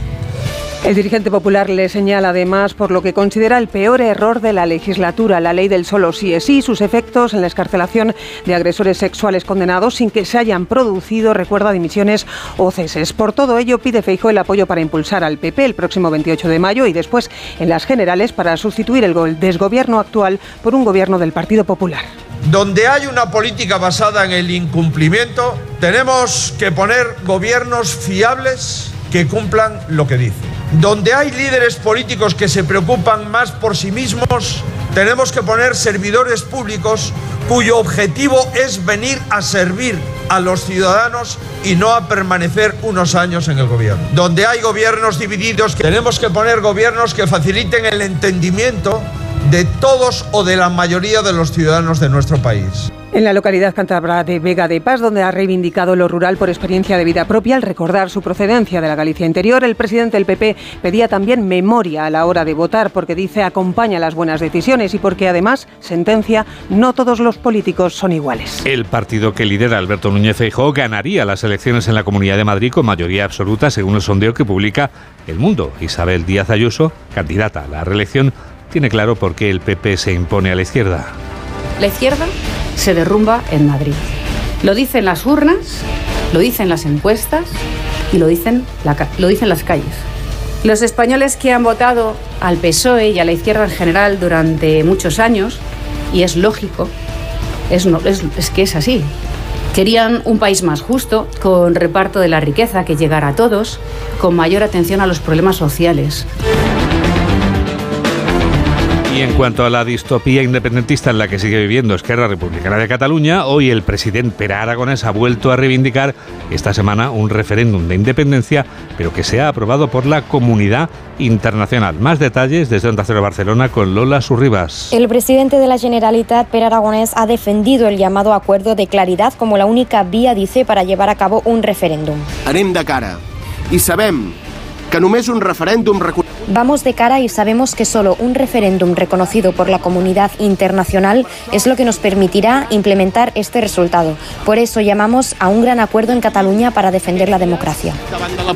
El dirigente popular le señala además por lo que considera el peor error de la legislatura, la ley del solo sí es sí, sus efectos en la escarcelación de agresores sexuales condenados sin que se hayan producido, recuerda, dimisiones o ceses. Por todo ello, pide Feijo el apoyo para impulsar al PP el próximo 28 de mayo y después en las generales para sustituir el desgobierno actual por un gobierno del Partido Popular. donde hay una política basada en el incumplimiento, tenemos que poner gobiernos fiables que cumplan lo que dicen. Donde hay líderes políticos que se preocupan más por sí mismos, tenemos que poner servidores públicos cuyo objetivo es venir a servir a los ciudadanos y no a permanecer unos años en el gobierno. Donde hay gobiernos divididos, tenemos que poner gobiernos que faciliten el entendimiento de todos o de la mayoría de los ciudadanos de nuestro país. En la localidad cántabra de Vega de Paz, donde ha reivindicado lo rural por experiencia de vida propia, al recordar su procedencia de la Galicia interior, el presidente del PP pedía también memoria a la hora de votar, porque dice acompaña las buenas decisiones y porque además sentencia no todos los políticos son iguales. El partido que lidera Alberto Núñez Feijóo ganaría las elecciones en la Comunidad de Madrid con mayoría absoluta, según el sondeo que publica El Mundo. Isabel Díaz Ayuso, candidata a la reelección, tiene claro por qué el PP se impone a la izquierda. La izquierda se derrumba en Madrid. Lo dicen las urnas, lo dicen las encuestas y lo dicen, lo dicen las calles. Los españoles que han votado al PSOE y a la izquierda en general durante muchos años, y es lógico, es, es, es que es así, Querían un país más justo, con reparto de la riqueza que llegara a todos, con mayor atención a los problemas sociales. Y en cuanto a la distopía independentista en la que sigue viviendo Esquerra Republicana de Cataluña, hoy el presidente Pere Aragonés ha vuelto a reivindicar esta semana un referéndum de independencia, pero que se ha aprobado por la comunidad internacional. Más detalles desde Onda Cero Barcelona con Lola Surribas. El presidente de la Generalitat, Pere Aragonés, ha defendido el llamado acuerdo de claridad como la única vía, dice, para llevar a cabo un referéndum. Anem de cara i sabem que només un referèndum Vamos de cara y sabemos que solo un referéndum reconocido por la comunidad internacional es lo que nos permitirá implementar este resultado. Por eso llamamos a un gran acuerdo en Cataluña para defender la democracia. la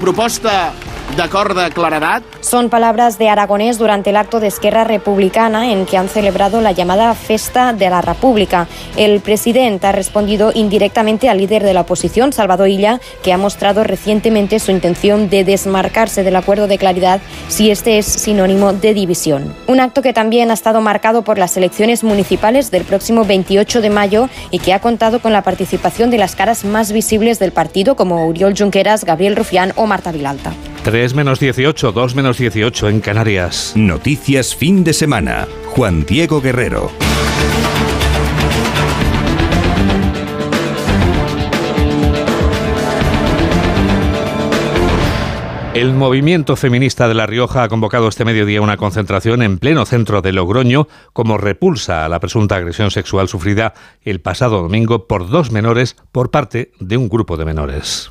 d'acord de claredat Son palabras de Aragonés durante el acto de Esquerra Republicana en que han celebrado la llamada Festa de la República. El presidente ha respondido indirectamente al líder de la oposición, Salvador Illa, que ha mostrado recientemente su intención de desmarcarse del acuerdo de claridad si este es sinónimo de división. Un acto que también ha estado marcado por las elecciones municipales del próximo 28 de mayo y que ha contado con la participación de las caras más visibles del partido como Uriol Junqueras, Gabriel Rufián o Marta Vilalta. 3 menos 18, 2 menos 18 en Canarias. Noticias fin de semana. Juan Diego Guerrero. El movimiento feminista de La Rioja ha convocado este mediodía una concentración en pleno centro de Logroño como repulsa a la presunta agresión sexual sufrida el pasado domingo por dos menores por parte de un grupo de menores.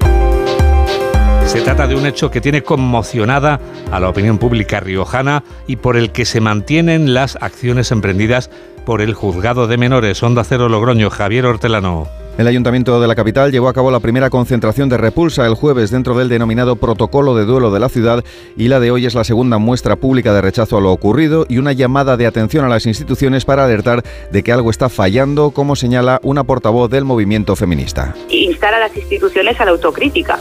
Se trata de un hecho que tiene conmocionada a la opinión pública riojana y por el que se mantienen las acciones emprendidas por el juzgado de menores Onda Cero Logroño, Javier Hortelano. El Ayuntamiento de la capital llevó a cabo la primera concentración de repulsa el jueves dentro del denominado Protocolo de Duelo de la ciudad y la de hoy es la segunda muestra pública de rechazo a lo ocurrido y una llamada de atención a las instituciones para alertar de que algo está fallando, como señala una portavoz del movimiento feminista. instar a las instituciones a la autocrítica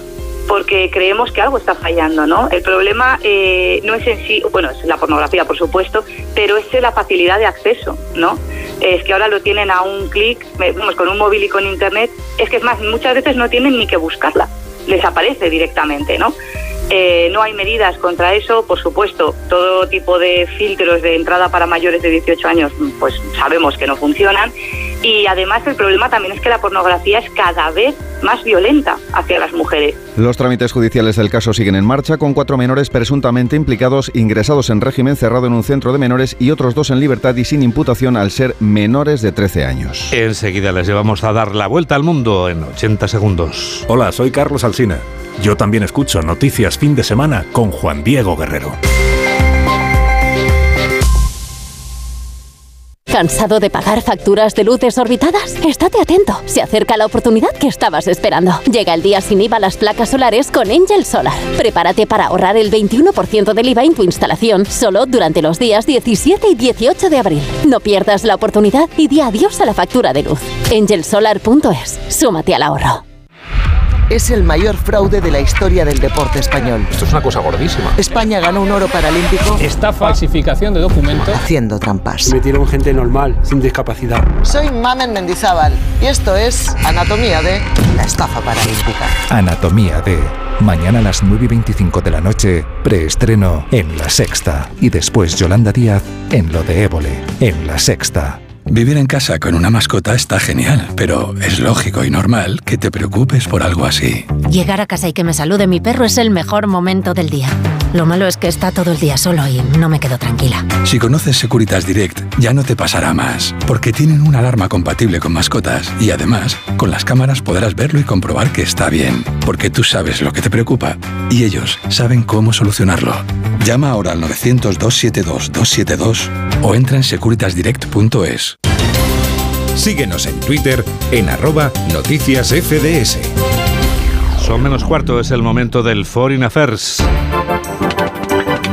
porque creemos que algo está fallando, ¿no? El problema eh, no es en sí, bueno, es la pornografía, por supuesto, pero es la facilidad de acceso, ¿no? Es que ahora lo tienen a un clic, vamos, con un móvil y con internet, es que es más, muchas veces no tienen ni que buscarla, les aparece directamente, ¿no? Eh, no hay medidas contra eso, por supuesto, todo tipo de filtros de entrada para mayores de 18 años, pues sabemos que no funcionan. Y además el problema también es que la pornografía es cada vez más violenta hacia las mujeres. Los trámites judiciales del caso siguen en marcha con cuatro menores presuntamente implicados ingresados en régimen cerrado en un centro de menores y otros dos en libertad y sin imputación al ser menores de 13 años. Enseguida les llevamos a dar la vuelta al mundo en 80 segundos. Hola, soy Carlos Alsina. Yo también escucho Noticias Fin de Semana con Juan Diego Guerrero. ¿Cansado de pagar facturas de luz desorbitadas? Estate atento, se acerca la oportunidad que estabas esperando. Llega el día sin IVA las placas solares con Angel Solar. Prepárate para ahorrar el 21% del IVA en tu instalación solo durante los días 17 y 18 de abril. No pierdas la oportunidad y di adiós a la factura de luz. Angelsolar.es. Súmate al ahorro. Es el mayor fraude de la historia del deporte español. Esto es una cosa gordísima. España ganó un oro paralímpico. Esta falsificación de documentos. Haciendo trampas. Metieron gente normal, sin discapacidad. Soy Mamen Mendizábal y esto es Anatomía de la estafa paralímpica. Anatomía de. Mañana a las 9 y 25 de la noche, preestreno en La Sexta. Y después Yolanda Díaz en Lo de Évole, en La Sexta. Vivir en casa con una mascota está genial, pero es lógico y normal que te preocupes por algo así. Llegar a casa y que me salude mi perro es el mejor momento del día. Lo malo es que está todo el día solo y no me quedo tranquila. Si conoces Securitas Direct, ya no te pasará más, porque tienen una alarma compatible con mascotas y además, con las cámaras podrás verlo y comprobar que está bien, porque tú sabes lo que te preocupa y ellos saben cómo solucionarlo. Llama ahora al 900-272-272 o entra en securitasdirect.es. Síguenos en Twitter en arroba noticias FDS. Son menos cuarto, es el momento del Foreign Affairs.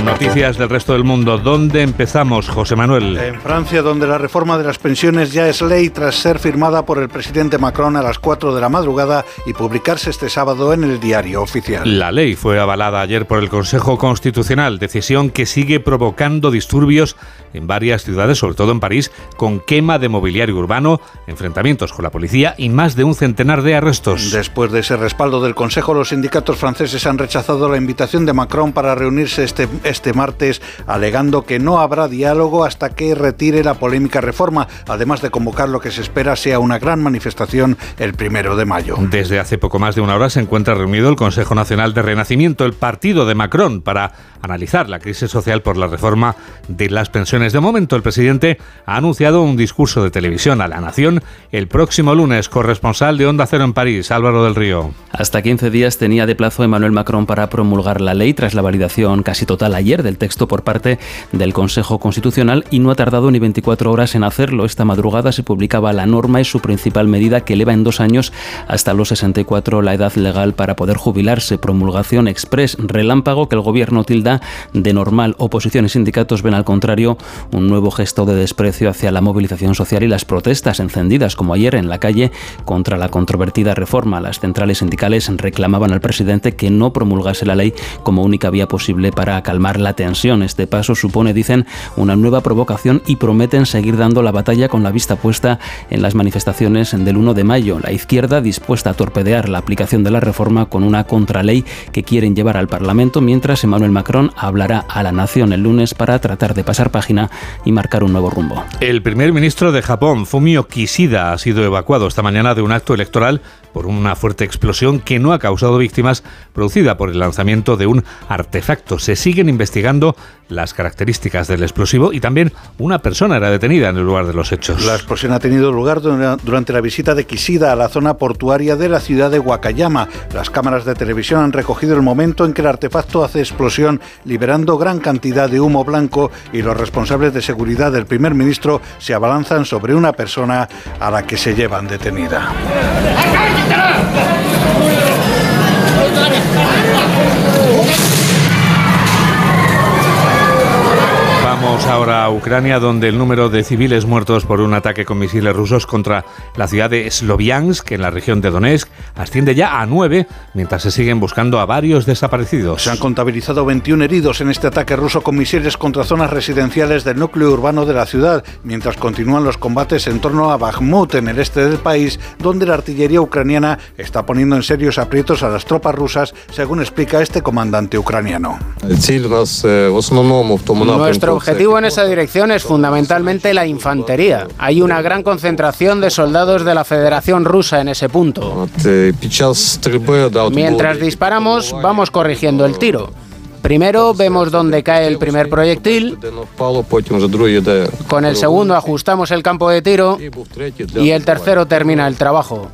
Noticias del resto del mundo. ¿Dónde empezamos, José Manuel? En Francia, donde la reforma de las pensiones ya es ley tras ser firmada por el presidente Macron a las 4 de la madrugada y publicarse este sábado en el diario oficial. La ley fue avalada ayer por el Consejo Constitucional, decisión que sigue provocando disturbios en varias ciudades, sobre todo en París, con quema de mobiliario urbano, enfrentamientos con la policía y más de un centenar de arrestos. Después de ese respaldo del Consejo, los sindicatos franceses han rechazado la invitación de Macron para reunirse este, este martes, alegando que no habrá diálogo hasta que retire la polémica reforma, además de convocar lo que se espera sea una gran manifestación el primero de mayo. Desde hace poco más de una hora se encuentra reunido el Consejo Nacional de Renacimiento, el partido de Macron, para analizar la crisis social por la reforma de las pensiones. De momento, el presidente ha anunciado un discurso de televisión a la nación el próximo lunes. Corresponsal de Onda Cero en París, Álvaro del Río. Hasta 15 días tenía de plazo Emmanuel Macron para promulgar la ley tras la validación casi total ayer del texto por parte del Consejo Constitucional y no ha tardado ni 24 horas en hacerlo. Esta madrugada se publicaba la norma y su principal medida que eleva en dos años hasta los 64 la edad legal para poder jubilarse. Promulgación express relámpago que el gobierno tilda de normal. Oposición y sindicatos ven al contrario un nuevo gesto de desprecio hacia la movilización social y las protestas encendidas como ayer en la calle contra la controvertida reforma. Las centrales sindicales reclamaban al presidente que no promulgase la ley como única vía posible para calmar la tensión. Este paso supone, dicen, una nueva provocación y prometen seguir dando la batalla con la vista puesta en las manifestaciones del 1 de mayo. La izquierda dispuesta a torpedear la aplicación de la reforma con una contraley que quieren llevar al Parlamento, mientras Emmanuel Macron hablará a la nación el lunes para tratar de pasar página y marcar un nuevo rumbo. El primer ministro de Japón, Fumio Kishida, ha sido evacuado esta mañana de un acto electoral por una fuerte explosión que no ha causado víctimas producida por el lanzamiento de un artefacto. Se siguen investigando las características del explosivo y también una persona era detenida en el lugar de los hechos. La explosión ha tenido lugar durante la visita de Kishida a la zona portuaria de la ciudad de Wakayama. Las cámaras de televisión han recogido el momento en que el artefacto hace explosión, liberando gran cantidad de humo blanco y los responsables de seguridad del primer ministro se abalanzan sobre una persona a la que se llevan detenida. ったら Vamos ahora a Ucrania, donde el número de civiles muertos por un ataque con misiles rusos contra la ciudad de Sloviansk, en la región de Donetsk, asciende ya a nueve, mientras se siguen buscando a varios desaparecidos. Se han contabilizado 21 heridos en este ataque ruso con misiles contra zonas residenciales del núcleo urbano de la ciudad, mientras continúan los combates en torno a Bakhmut, en el este del país, donde la artillería ucraniana está poniendo en serios aprietos a las tropas rusas, según explica este comandante ucraniano. Nuestro objetivo en esa dirección es fundamentalmente la infantería. Hay una gran concentración de soldados de la Federación Rusa en ese punto. Mientras disparamos, vamos corrigiendo el tiro. Primero vemos dónde cae el primer proyectil, con el segundo ajustamos el campo de tiro y el tercero termina el trabajo.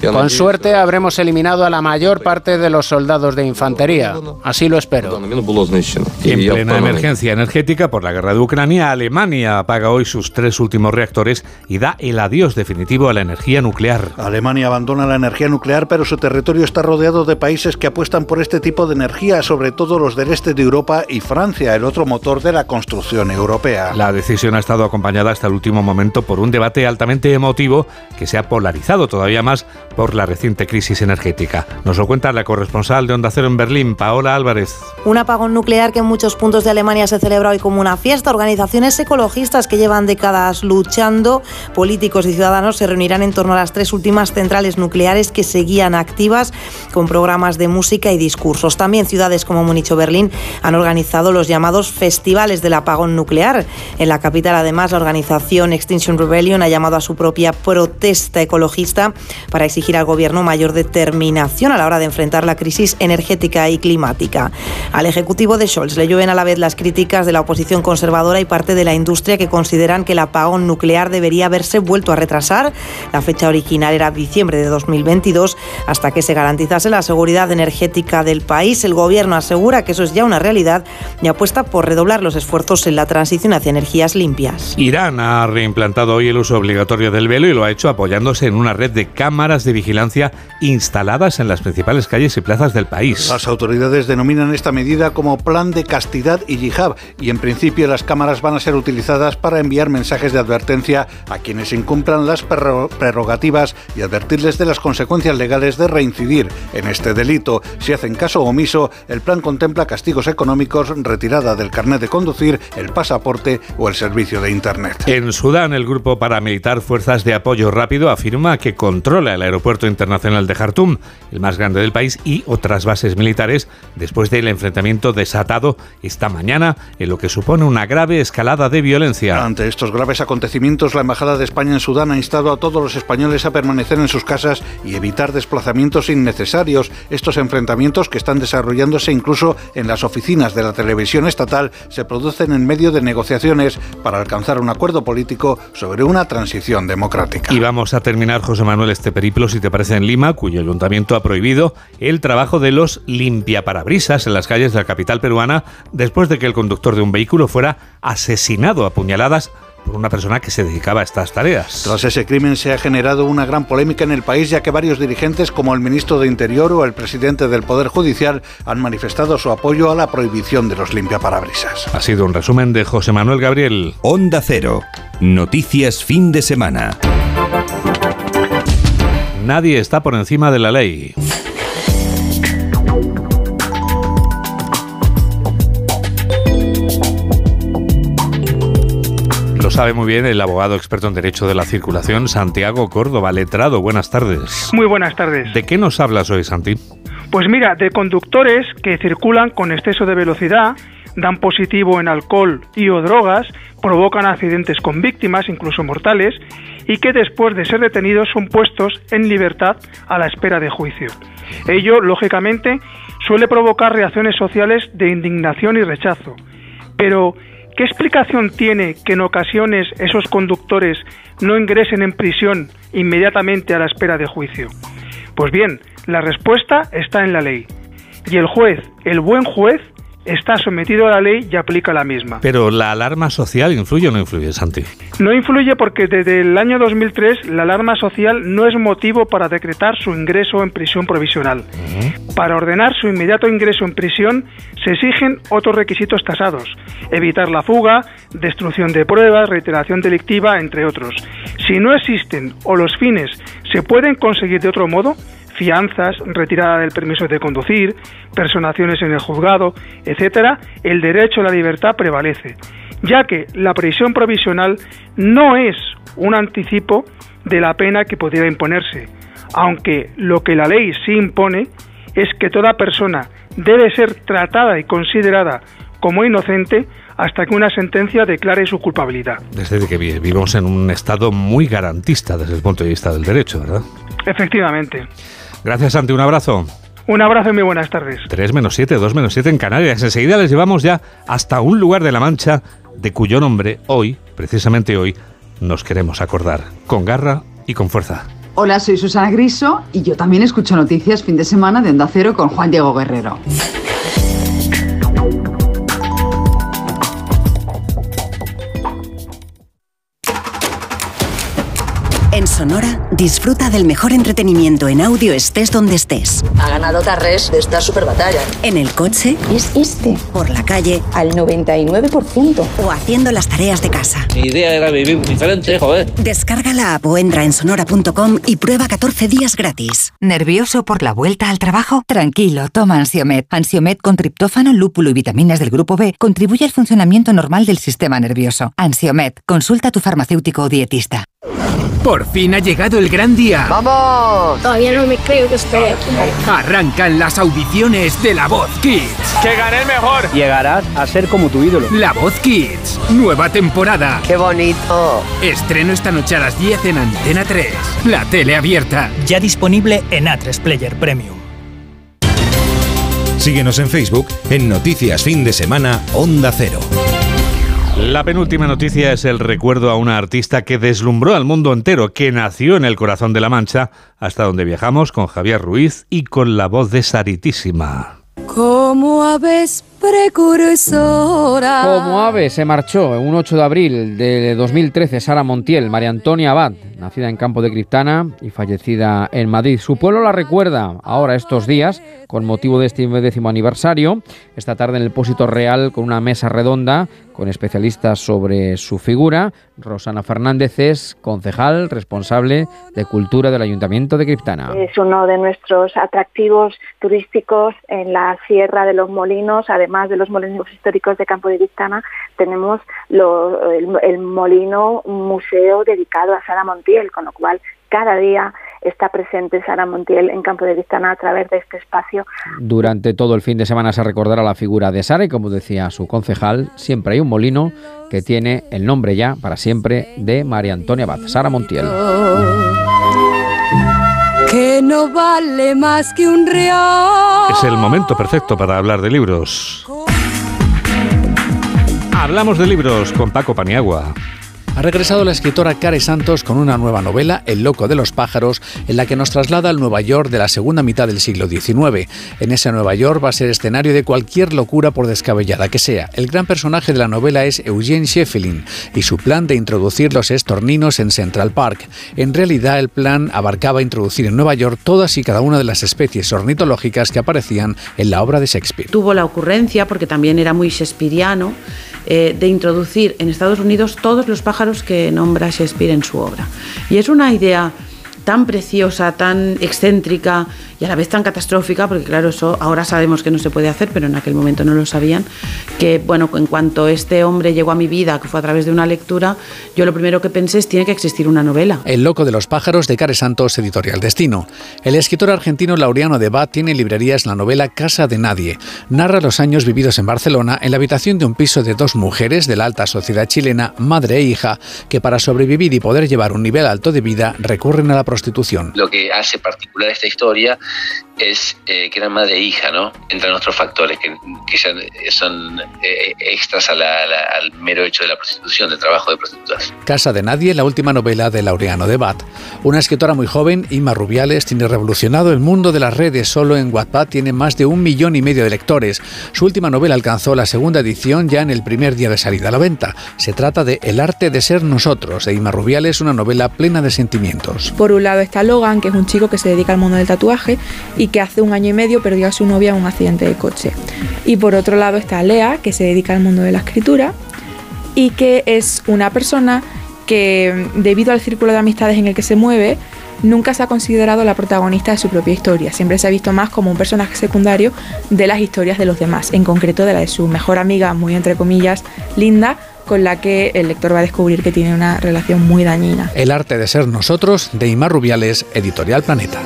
Con suerte habremos eliminado a la mayor parte de los soldados de infantería. Así lo espero. En plena emergencia energética por la guerra de Ucrania, Alemania apaga hoy sus tres últimos reactores y da el adiós definitivo a la energía nuclear. Alemania abandona la energía nuclear, pero su territorio está rodeado de países que apuestan por este tipo de energía, sobre todo los del este de Europa y Francia, el otro motor de la construcción europea. La decisión ha estado acompañada hasta el último momento por un debate altamente emotivo que se ha polarizado todavía más por la reciente crisis energética. Nos lo cuenta la corresponsal de Onda Cero en Berlín, Paola Álvarez. Un apagón nuclear que en muchos puntos de Alemania se celebra hoy como una fiesta. Organizaciones ecologistas que llevan décadas luchando, políticos y ciudadanos se reunirán en torno a las tres últimas centrales nucleares que seguían activas con programas de música y discursos. También ciudades como Múnich o Berlín han organizado los llamados festivales del apagón nuclear. En la capital, además, la organización Extinction Rebellion ha llamado a su propia protesta ecologista para exigir al gobierno mayor determinación a la hora de enfrentar la crisis energética y climática. Al ejecutivo de Scholz le llueven a la vez las críticas de la oposición conservadora y parte de la industria que consideran que el apagón nuclear debería haberse vuelto a retrasar. La fecha original era diciembre de 2022 hasta que se garantizase la seguridad energética del país. El gobierno asegura que eso es ya una realidad y apuesta por redoblar los esfuerzos en la transición hacia energías limpias. Irán ha reimplantado hoy el uso obligatorio del velo y lo ha hecho apoyándose en una red de cámaras de vigilancia instaladas en las principales calles y plazas del país. Las autoridades denominan esta medida como plan de castidad y yihad y en principio las cámaras van a ser utilizadas para enviar mensajes de advertencia a quienes incumplan las prerrogativas y advertirles de las consecuencias legales de reincidir en este delito. Si hacen caso omiso, el plan contempla castigos económicos, retirada del carnet de conducir, el pasaporte o el servicio de Internet. En Sudán, el grupo paramilitar Fuerzas de Apoyo Rápido afirma que controla el aeropuerto internacional de Jartum, el más grande del país, y otras bases militares después del enfrentamiento desatado esta mañana en lo que supone una grave escalada de violencia. Ante estos graves acontecimientos, la Embajada de España en Sudán ha instado a todos los españoles a permanecer en sus casas y evitar desplazamientos innecesarios. Estos enfrentamientos que están desarrollándose incluso en las oficinas de la televisión estatal se producen en medio de negociaciones para alcanzar un acuerdo político sobre una transición democrática. Y vamos a terminar, José Manuel, este periplo, si te parece, en Lima, cuyo ayuntamiento ha prohibido el trabajo de los limpiaparabrisas en las calles de la capital peruana después de que el conductor de un vehículo fuera asesinado a puñaladas por una persona que se dedicaba a estas tareas. Tras ese crimen se ha generado una gran polémica en el país ya que varios dirigentes como el ministro de Interior o el presidente del Poder Judicial han manifestado su apoyo a la prohibición de los limpiaparabrisas. Ha sido un resumen de José Manuel Gabriel. Onda Cero. Noticias fin de semana. Nadie está por encima de la ley. Lo sabe muy bien el abogado experto en Derecho de la Circulación, Santiago Córdoba, letrado. Buenas tardes. Muy buenas tardes. ¿De qué nos hablas hoy, Santi? Pues mira, de conductores que circulan con exceso de velocidad, dan positivo en alcohol y o drogas, provocan accidentes con víctimas, incluso mortales, y que después de ser detenidos son puestos en libertad a la espera de juicio. Ello, lógicamente, suele provocar reacciones sociales de indignación y rechazo. Pero, ¿qué explicación tiene que en ocasiones esos conductores no ingresen en prisión inmediatamente a la espera de juicio? Pues bien, la respuesta está en la ley. Y el juez, el buen juez, está sometido a la ley y aplica la misma. Pero la alarma social influye o no influye, Santi? No influye porque desde el año 2003 la alarma social no es motivo para decretar su ingreso en prisión provisional. Para ordenar su inmediato ingreso en prisión se exigen otros requisitos tasados, evitar la fuga, destrucción de pruebas, reiteración delictiva, entre otros. Si no existen o los fines se pueden conseguir de otro modo, fianzas, retirada del permiso de conducir, personaciones en el juzgado, etcétera, el derecho a la libertad prevalece, ya que la prisión provisional no es un anticipo de la pena que pudiera imponerse, aunque lo que la ley sí impone es que toda persona debe ser tratada y considerada como inocente hasta que una sentencia declare su culpabilidad. Desde que vivimos en un estado muy garantista desde el punto de vista del derecho, ¿verdad? Efectivamente. Gracias, Santi. Un abrazo. Un abrazo y muy buenas tardes. 3 menos 7, 2 menos 7 en Canarias. Enseguida les llevamos ya hasta un lugar de la Mancha de cuyo nombre hoy, precisamente hoy, nos queremos acordar. Con garra y con fuerza. Hola, soy Susana Griso y yo también escucho noticias fin de semana de Onda Cero con Juan Diego Guerrero. En Sonora disfruta del mejor entretenimiento en audio estés donde estés. Ha ganado Tarres de esta super batalla. En el coche. Es este. Por la calle. Al 99%. O haciendo las tareas de casa. Mi idea era vivir diferente, joder. Descarga la app o entra en sonora.com y prueba 14 días gratis. ¿Nervioso por la vuelta al trabajo? Tranquilo, toma Ansiomet. Ansiomet con triptófano, lúpulo y vitaminas del grupo B contribuye al funcionamiento normal del sistema nervioso. Ansiomet, consulta a tu farmacéutico o dietista. Por fin ha llegado el gran día. ¡Vamos! Todavía no me creo que estoy aquí. Arrancan las audiciones de La Voz Kids. ¡Que gane el mejor! Llegarás a ser como tu ídolo. La Voz Kids. Nueva temporada. ¡Qué bonito! Estreno esta noche a las 10 en Antena 3. La tele abierta. Ya disponible en A3 Player Premium. Síguenos en Facebook en Noticias Fin de Semana Onda Cero. La penúltima noticia es el recuerdo a una artista que deslumbró al mundo entero, que nació en el corazón de la Mancha, hasta donde viajamos con Javier Ruiz y con la voz de Saritísima. Como aves precursora. Como ave se marchó un 8 de abril de 2013 Sara Montiel, María Antonia Abad, nacida en Campo de Criptana y fallecida en Madrid. Su pueblo la recuerda ahora estos días con motivo de este décimo aniversario. Esta tarde en el Pósito Real con una mesa redonda con especialistas sobre su figura. Rosana Fernández es concejal responsable de Cultura del Ayuntamiento de Criptana. Es uno de nuestros atractivos turísticos en la Sierra de los Molinos, además de los molinos históricos de Campo de Criptana, tenemos lo, el, el molino museo dedicado a Sara Montiel, con lo cual cada día está presente Sara Montiel en Campo de Criptana a través de este espacio. Durante todo el fin de semana se recordará la figura de Sara y como decía su concejal, siempre hay un molino que tiene el nombre ya para siempre de María Antonia Abad, Sara Montiel. No vale más que un real. Es el momento perfecto para hablar de libros. Hablamos de libros con Paco Paniagua. Ha regresado la escritora Care Santos con una nueva novela, El loco de los pájaros, en la que nos traslada al Nueva York de la segunda mitad del siglo XIX. En ese Nueva York va a ser escenario de cualquier locura por descabellada que sea. El gran personaje de la novela es Eugene Sheffield y su plan de introducir los estorninos en Central Park. En realidad el plan abarcaba introducir en Nueva York todas y cada una de las especies ornitológicas que aparecían en la obra de Shakespeare. Tuvo la ocurrencia, porque también era muy shakespeariano, eh, de introducir en Estados Unidos todos los pájaros que nombra Shakespeare en su obra. Y es una idea tan preciosa, tan excéntrica y a la vez tan catastrófica, porque claro, eso ahora sabemos que no se puede hacer, pero en aquel momento no lo sabían, que bueno, en cuanto este hombre llegó a mi vida, que fue a través de una lectura, yo lo primero que pensé es tiene que existir una novela. El loco de los pájaros de Care Santos, editorial Destino. El escritor argentino Laureano de Bat tiene librerías la novela Casa de Nadie. Narra los años vividos en Barcelona en la habitación de un piso de dos mujeres de la alta sociedad chilena, madre e hija, que para sobrevivir y poder llevar un nivel alto de vida recurren a la prostitución. Lo que hace particular esta historia es eh, que eran madre e hija, ¿no? Entran otros factores que, que ya son eh, extras a la, a la, al mero hecho de la prostitución, del trabajo de prostitutas. Casa de Nadie, la última novela de Laureano de Bat. Una escritora muy joven, Inma Rubiales, tiene revolucionado el mundo de las redes. Solo en Wattpad tiene más de un millón y medio de lectores. Su última novela alcanzó la segunda edición ya en el primer día de salida a la venta. Se trata de El arte de ser nosotros, de Inma Rubiales, una novela plena de sentimientos. Por un lado está Logan, que es un chico que se dedica al mundo del tatuaje y que hace un año y medio perdió a su novia en un accidente de coche. Y por otro lado está Lea, que se dedica al mundo de la escritura y que es una persona que debido al círculo de amistades en el que se mueve, nunca se ha considerado la protagonista de su propia historia. Siempre se ha visto más como un personaje secundario de las historias de los demás, en concreto de la de su mejor amiga, muy entre comillas, Linda, con la que el lector va a descubrir que tiene una relación muy dañina. El arte de ser nosotros, de Imar Rubiales, Editorial Planeta.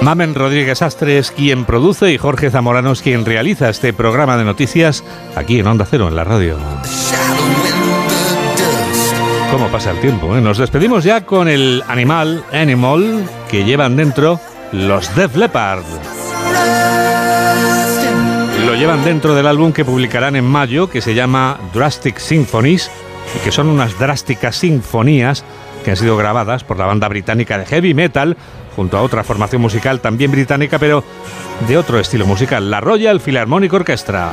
Mamen Rodríguez Astre es quien produce y Jorge Zamorano es quien realiza este programa de noticias aquí en Onda Cero, en la radio. ¿Cómo pasa el tiempo? eh? Nos despedimos ya con el animal, Animal, que llevan dentro los Def Leppard. Lo llevan dentro del álbum que publicarán en mayo, que se llama Drastic Symphonies, y que son unas drásticas sinfonías que han sido grabadas por la banda británica de heavy metal, junto a otra formación musical también británica, pero de otro estilo musical, la Royal Philharmonic Orchestra.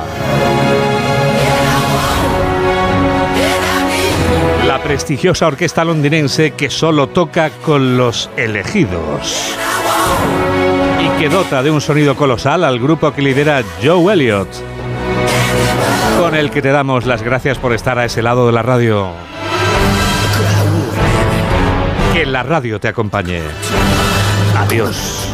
La prestigiosa orquesta londinense que solo toca con los elegidos que dota de un sonido colosal al grupo que lidera Joe Elliott, con el que te damos las gracias por estar a ese lado de la radio. Que la radio te acompañe. Adiós.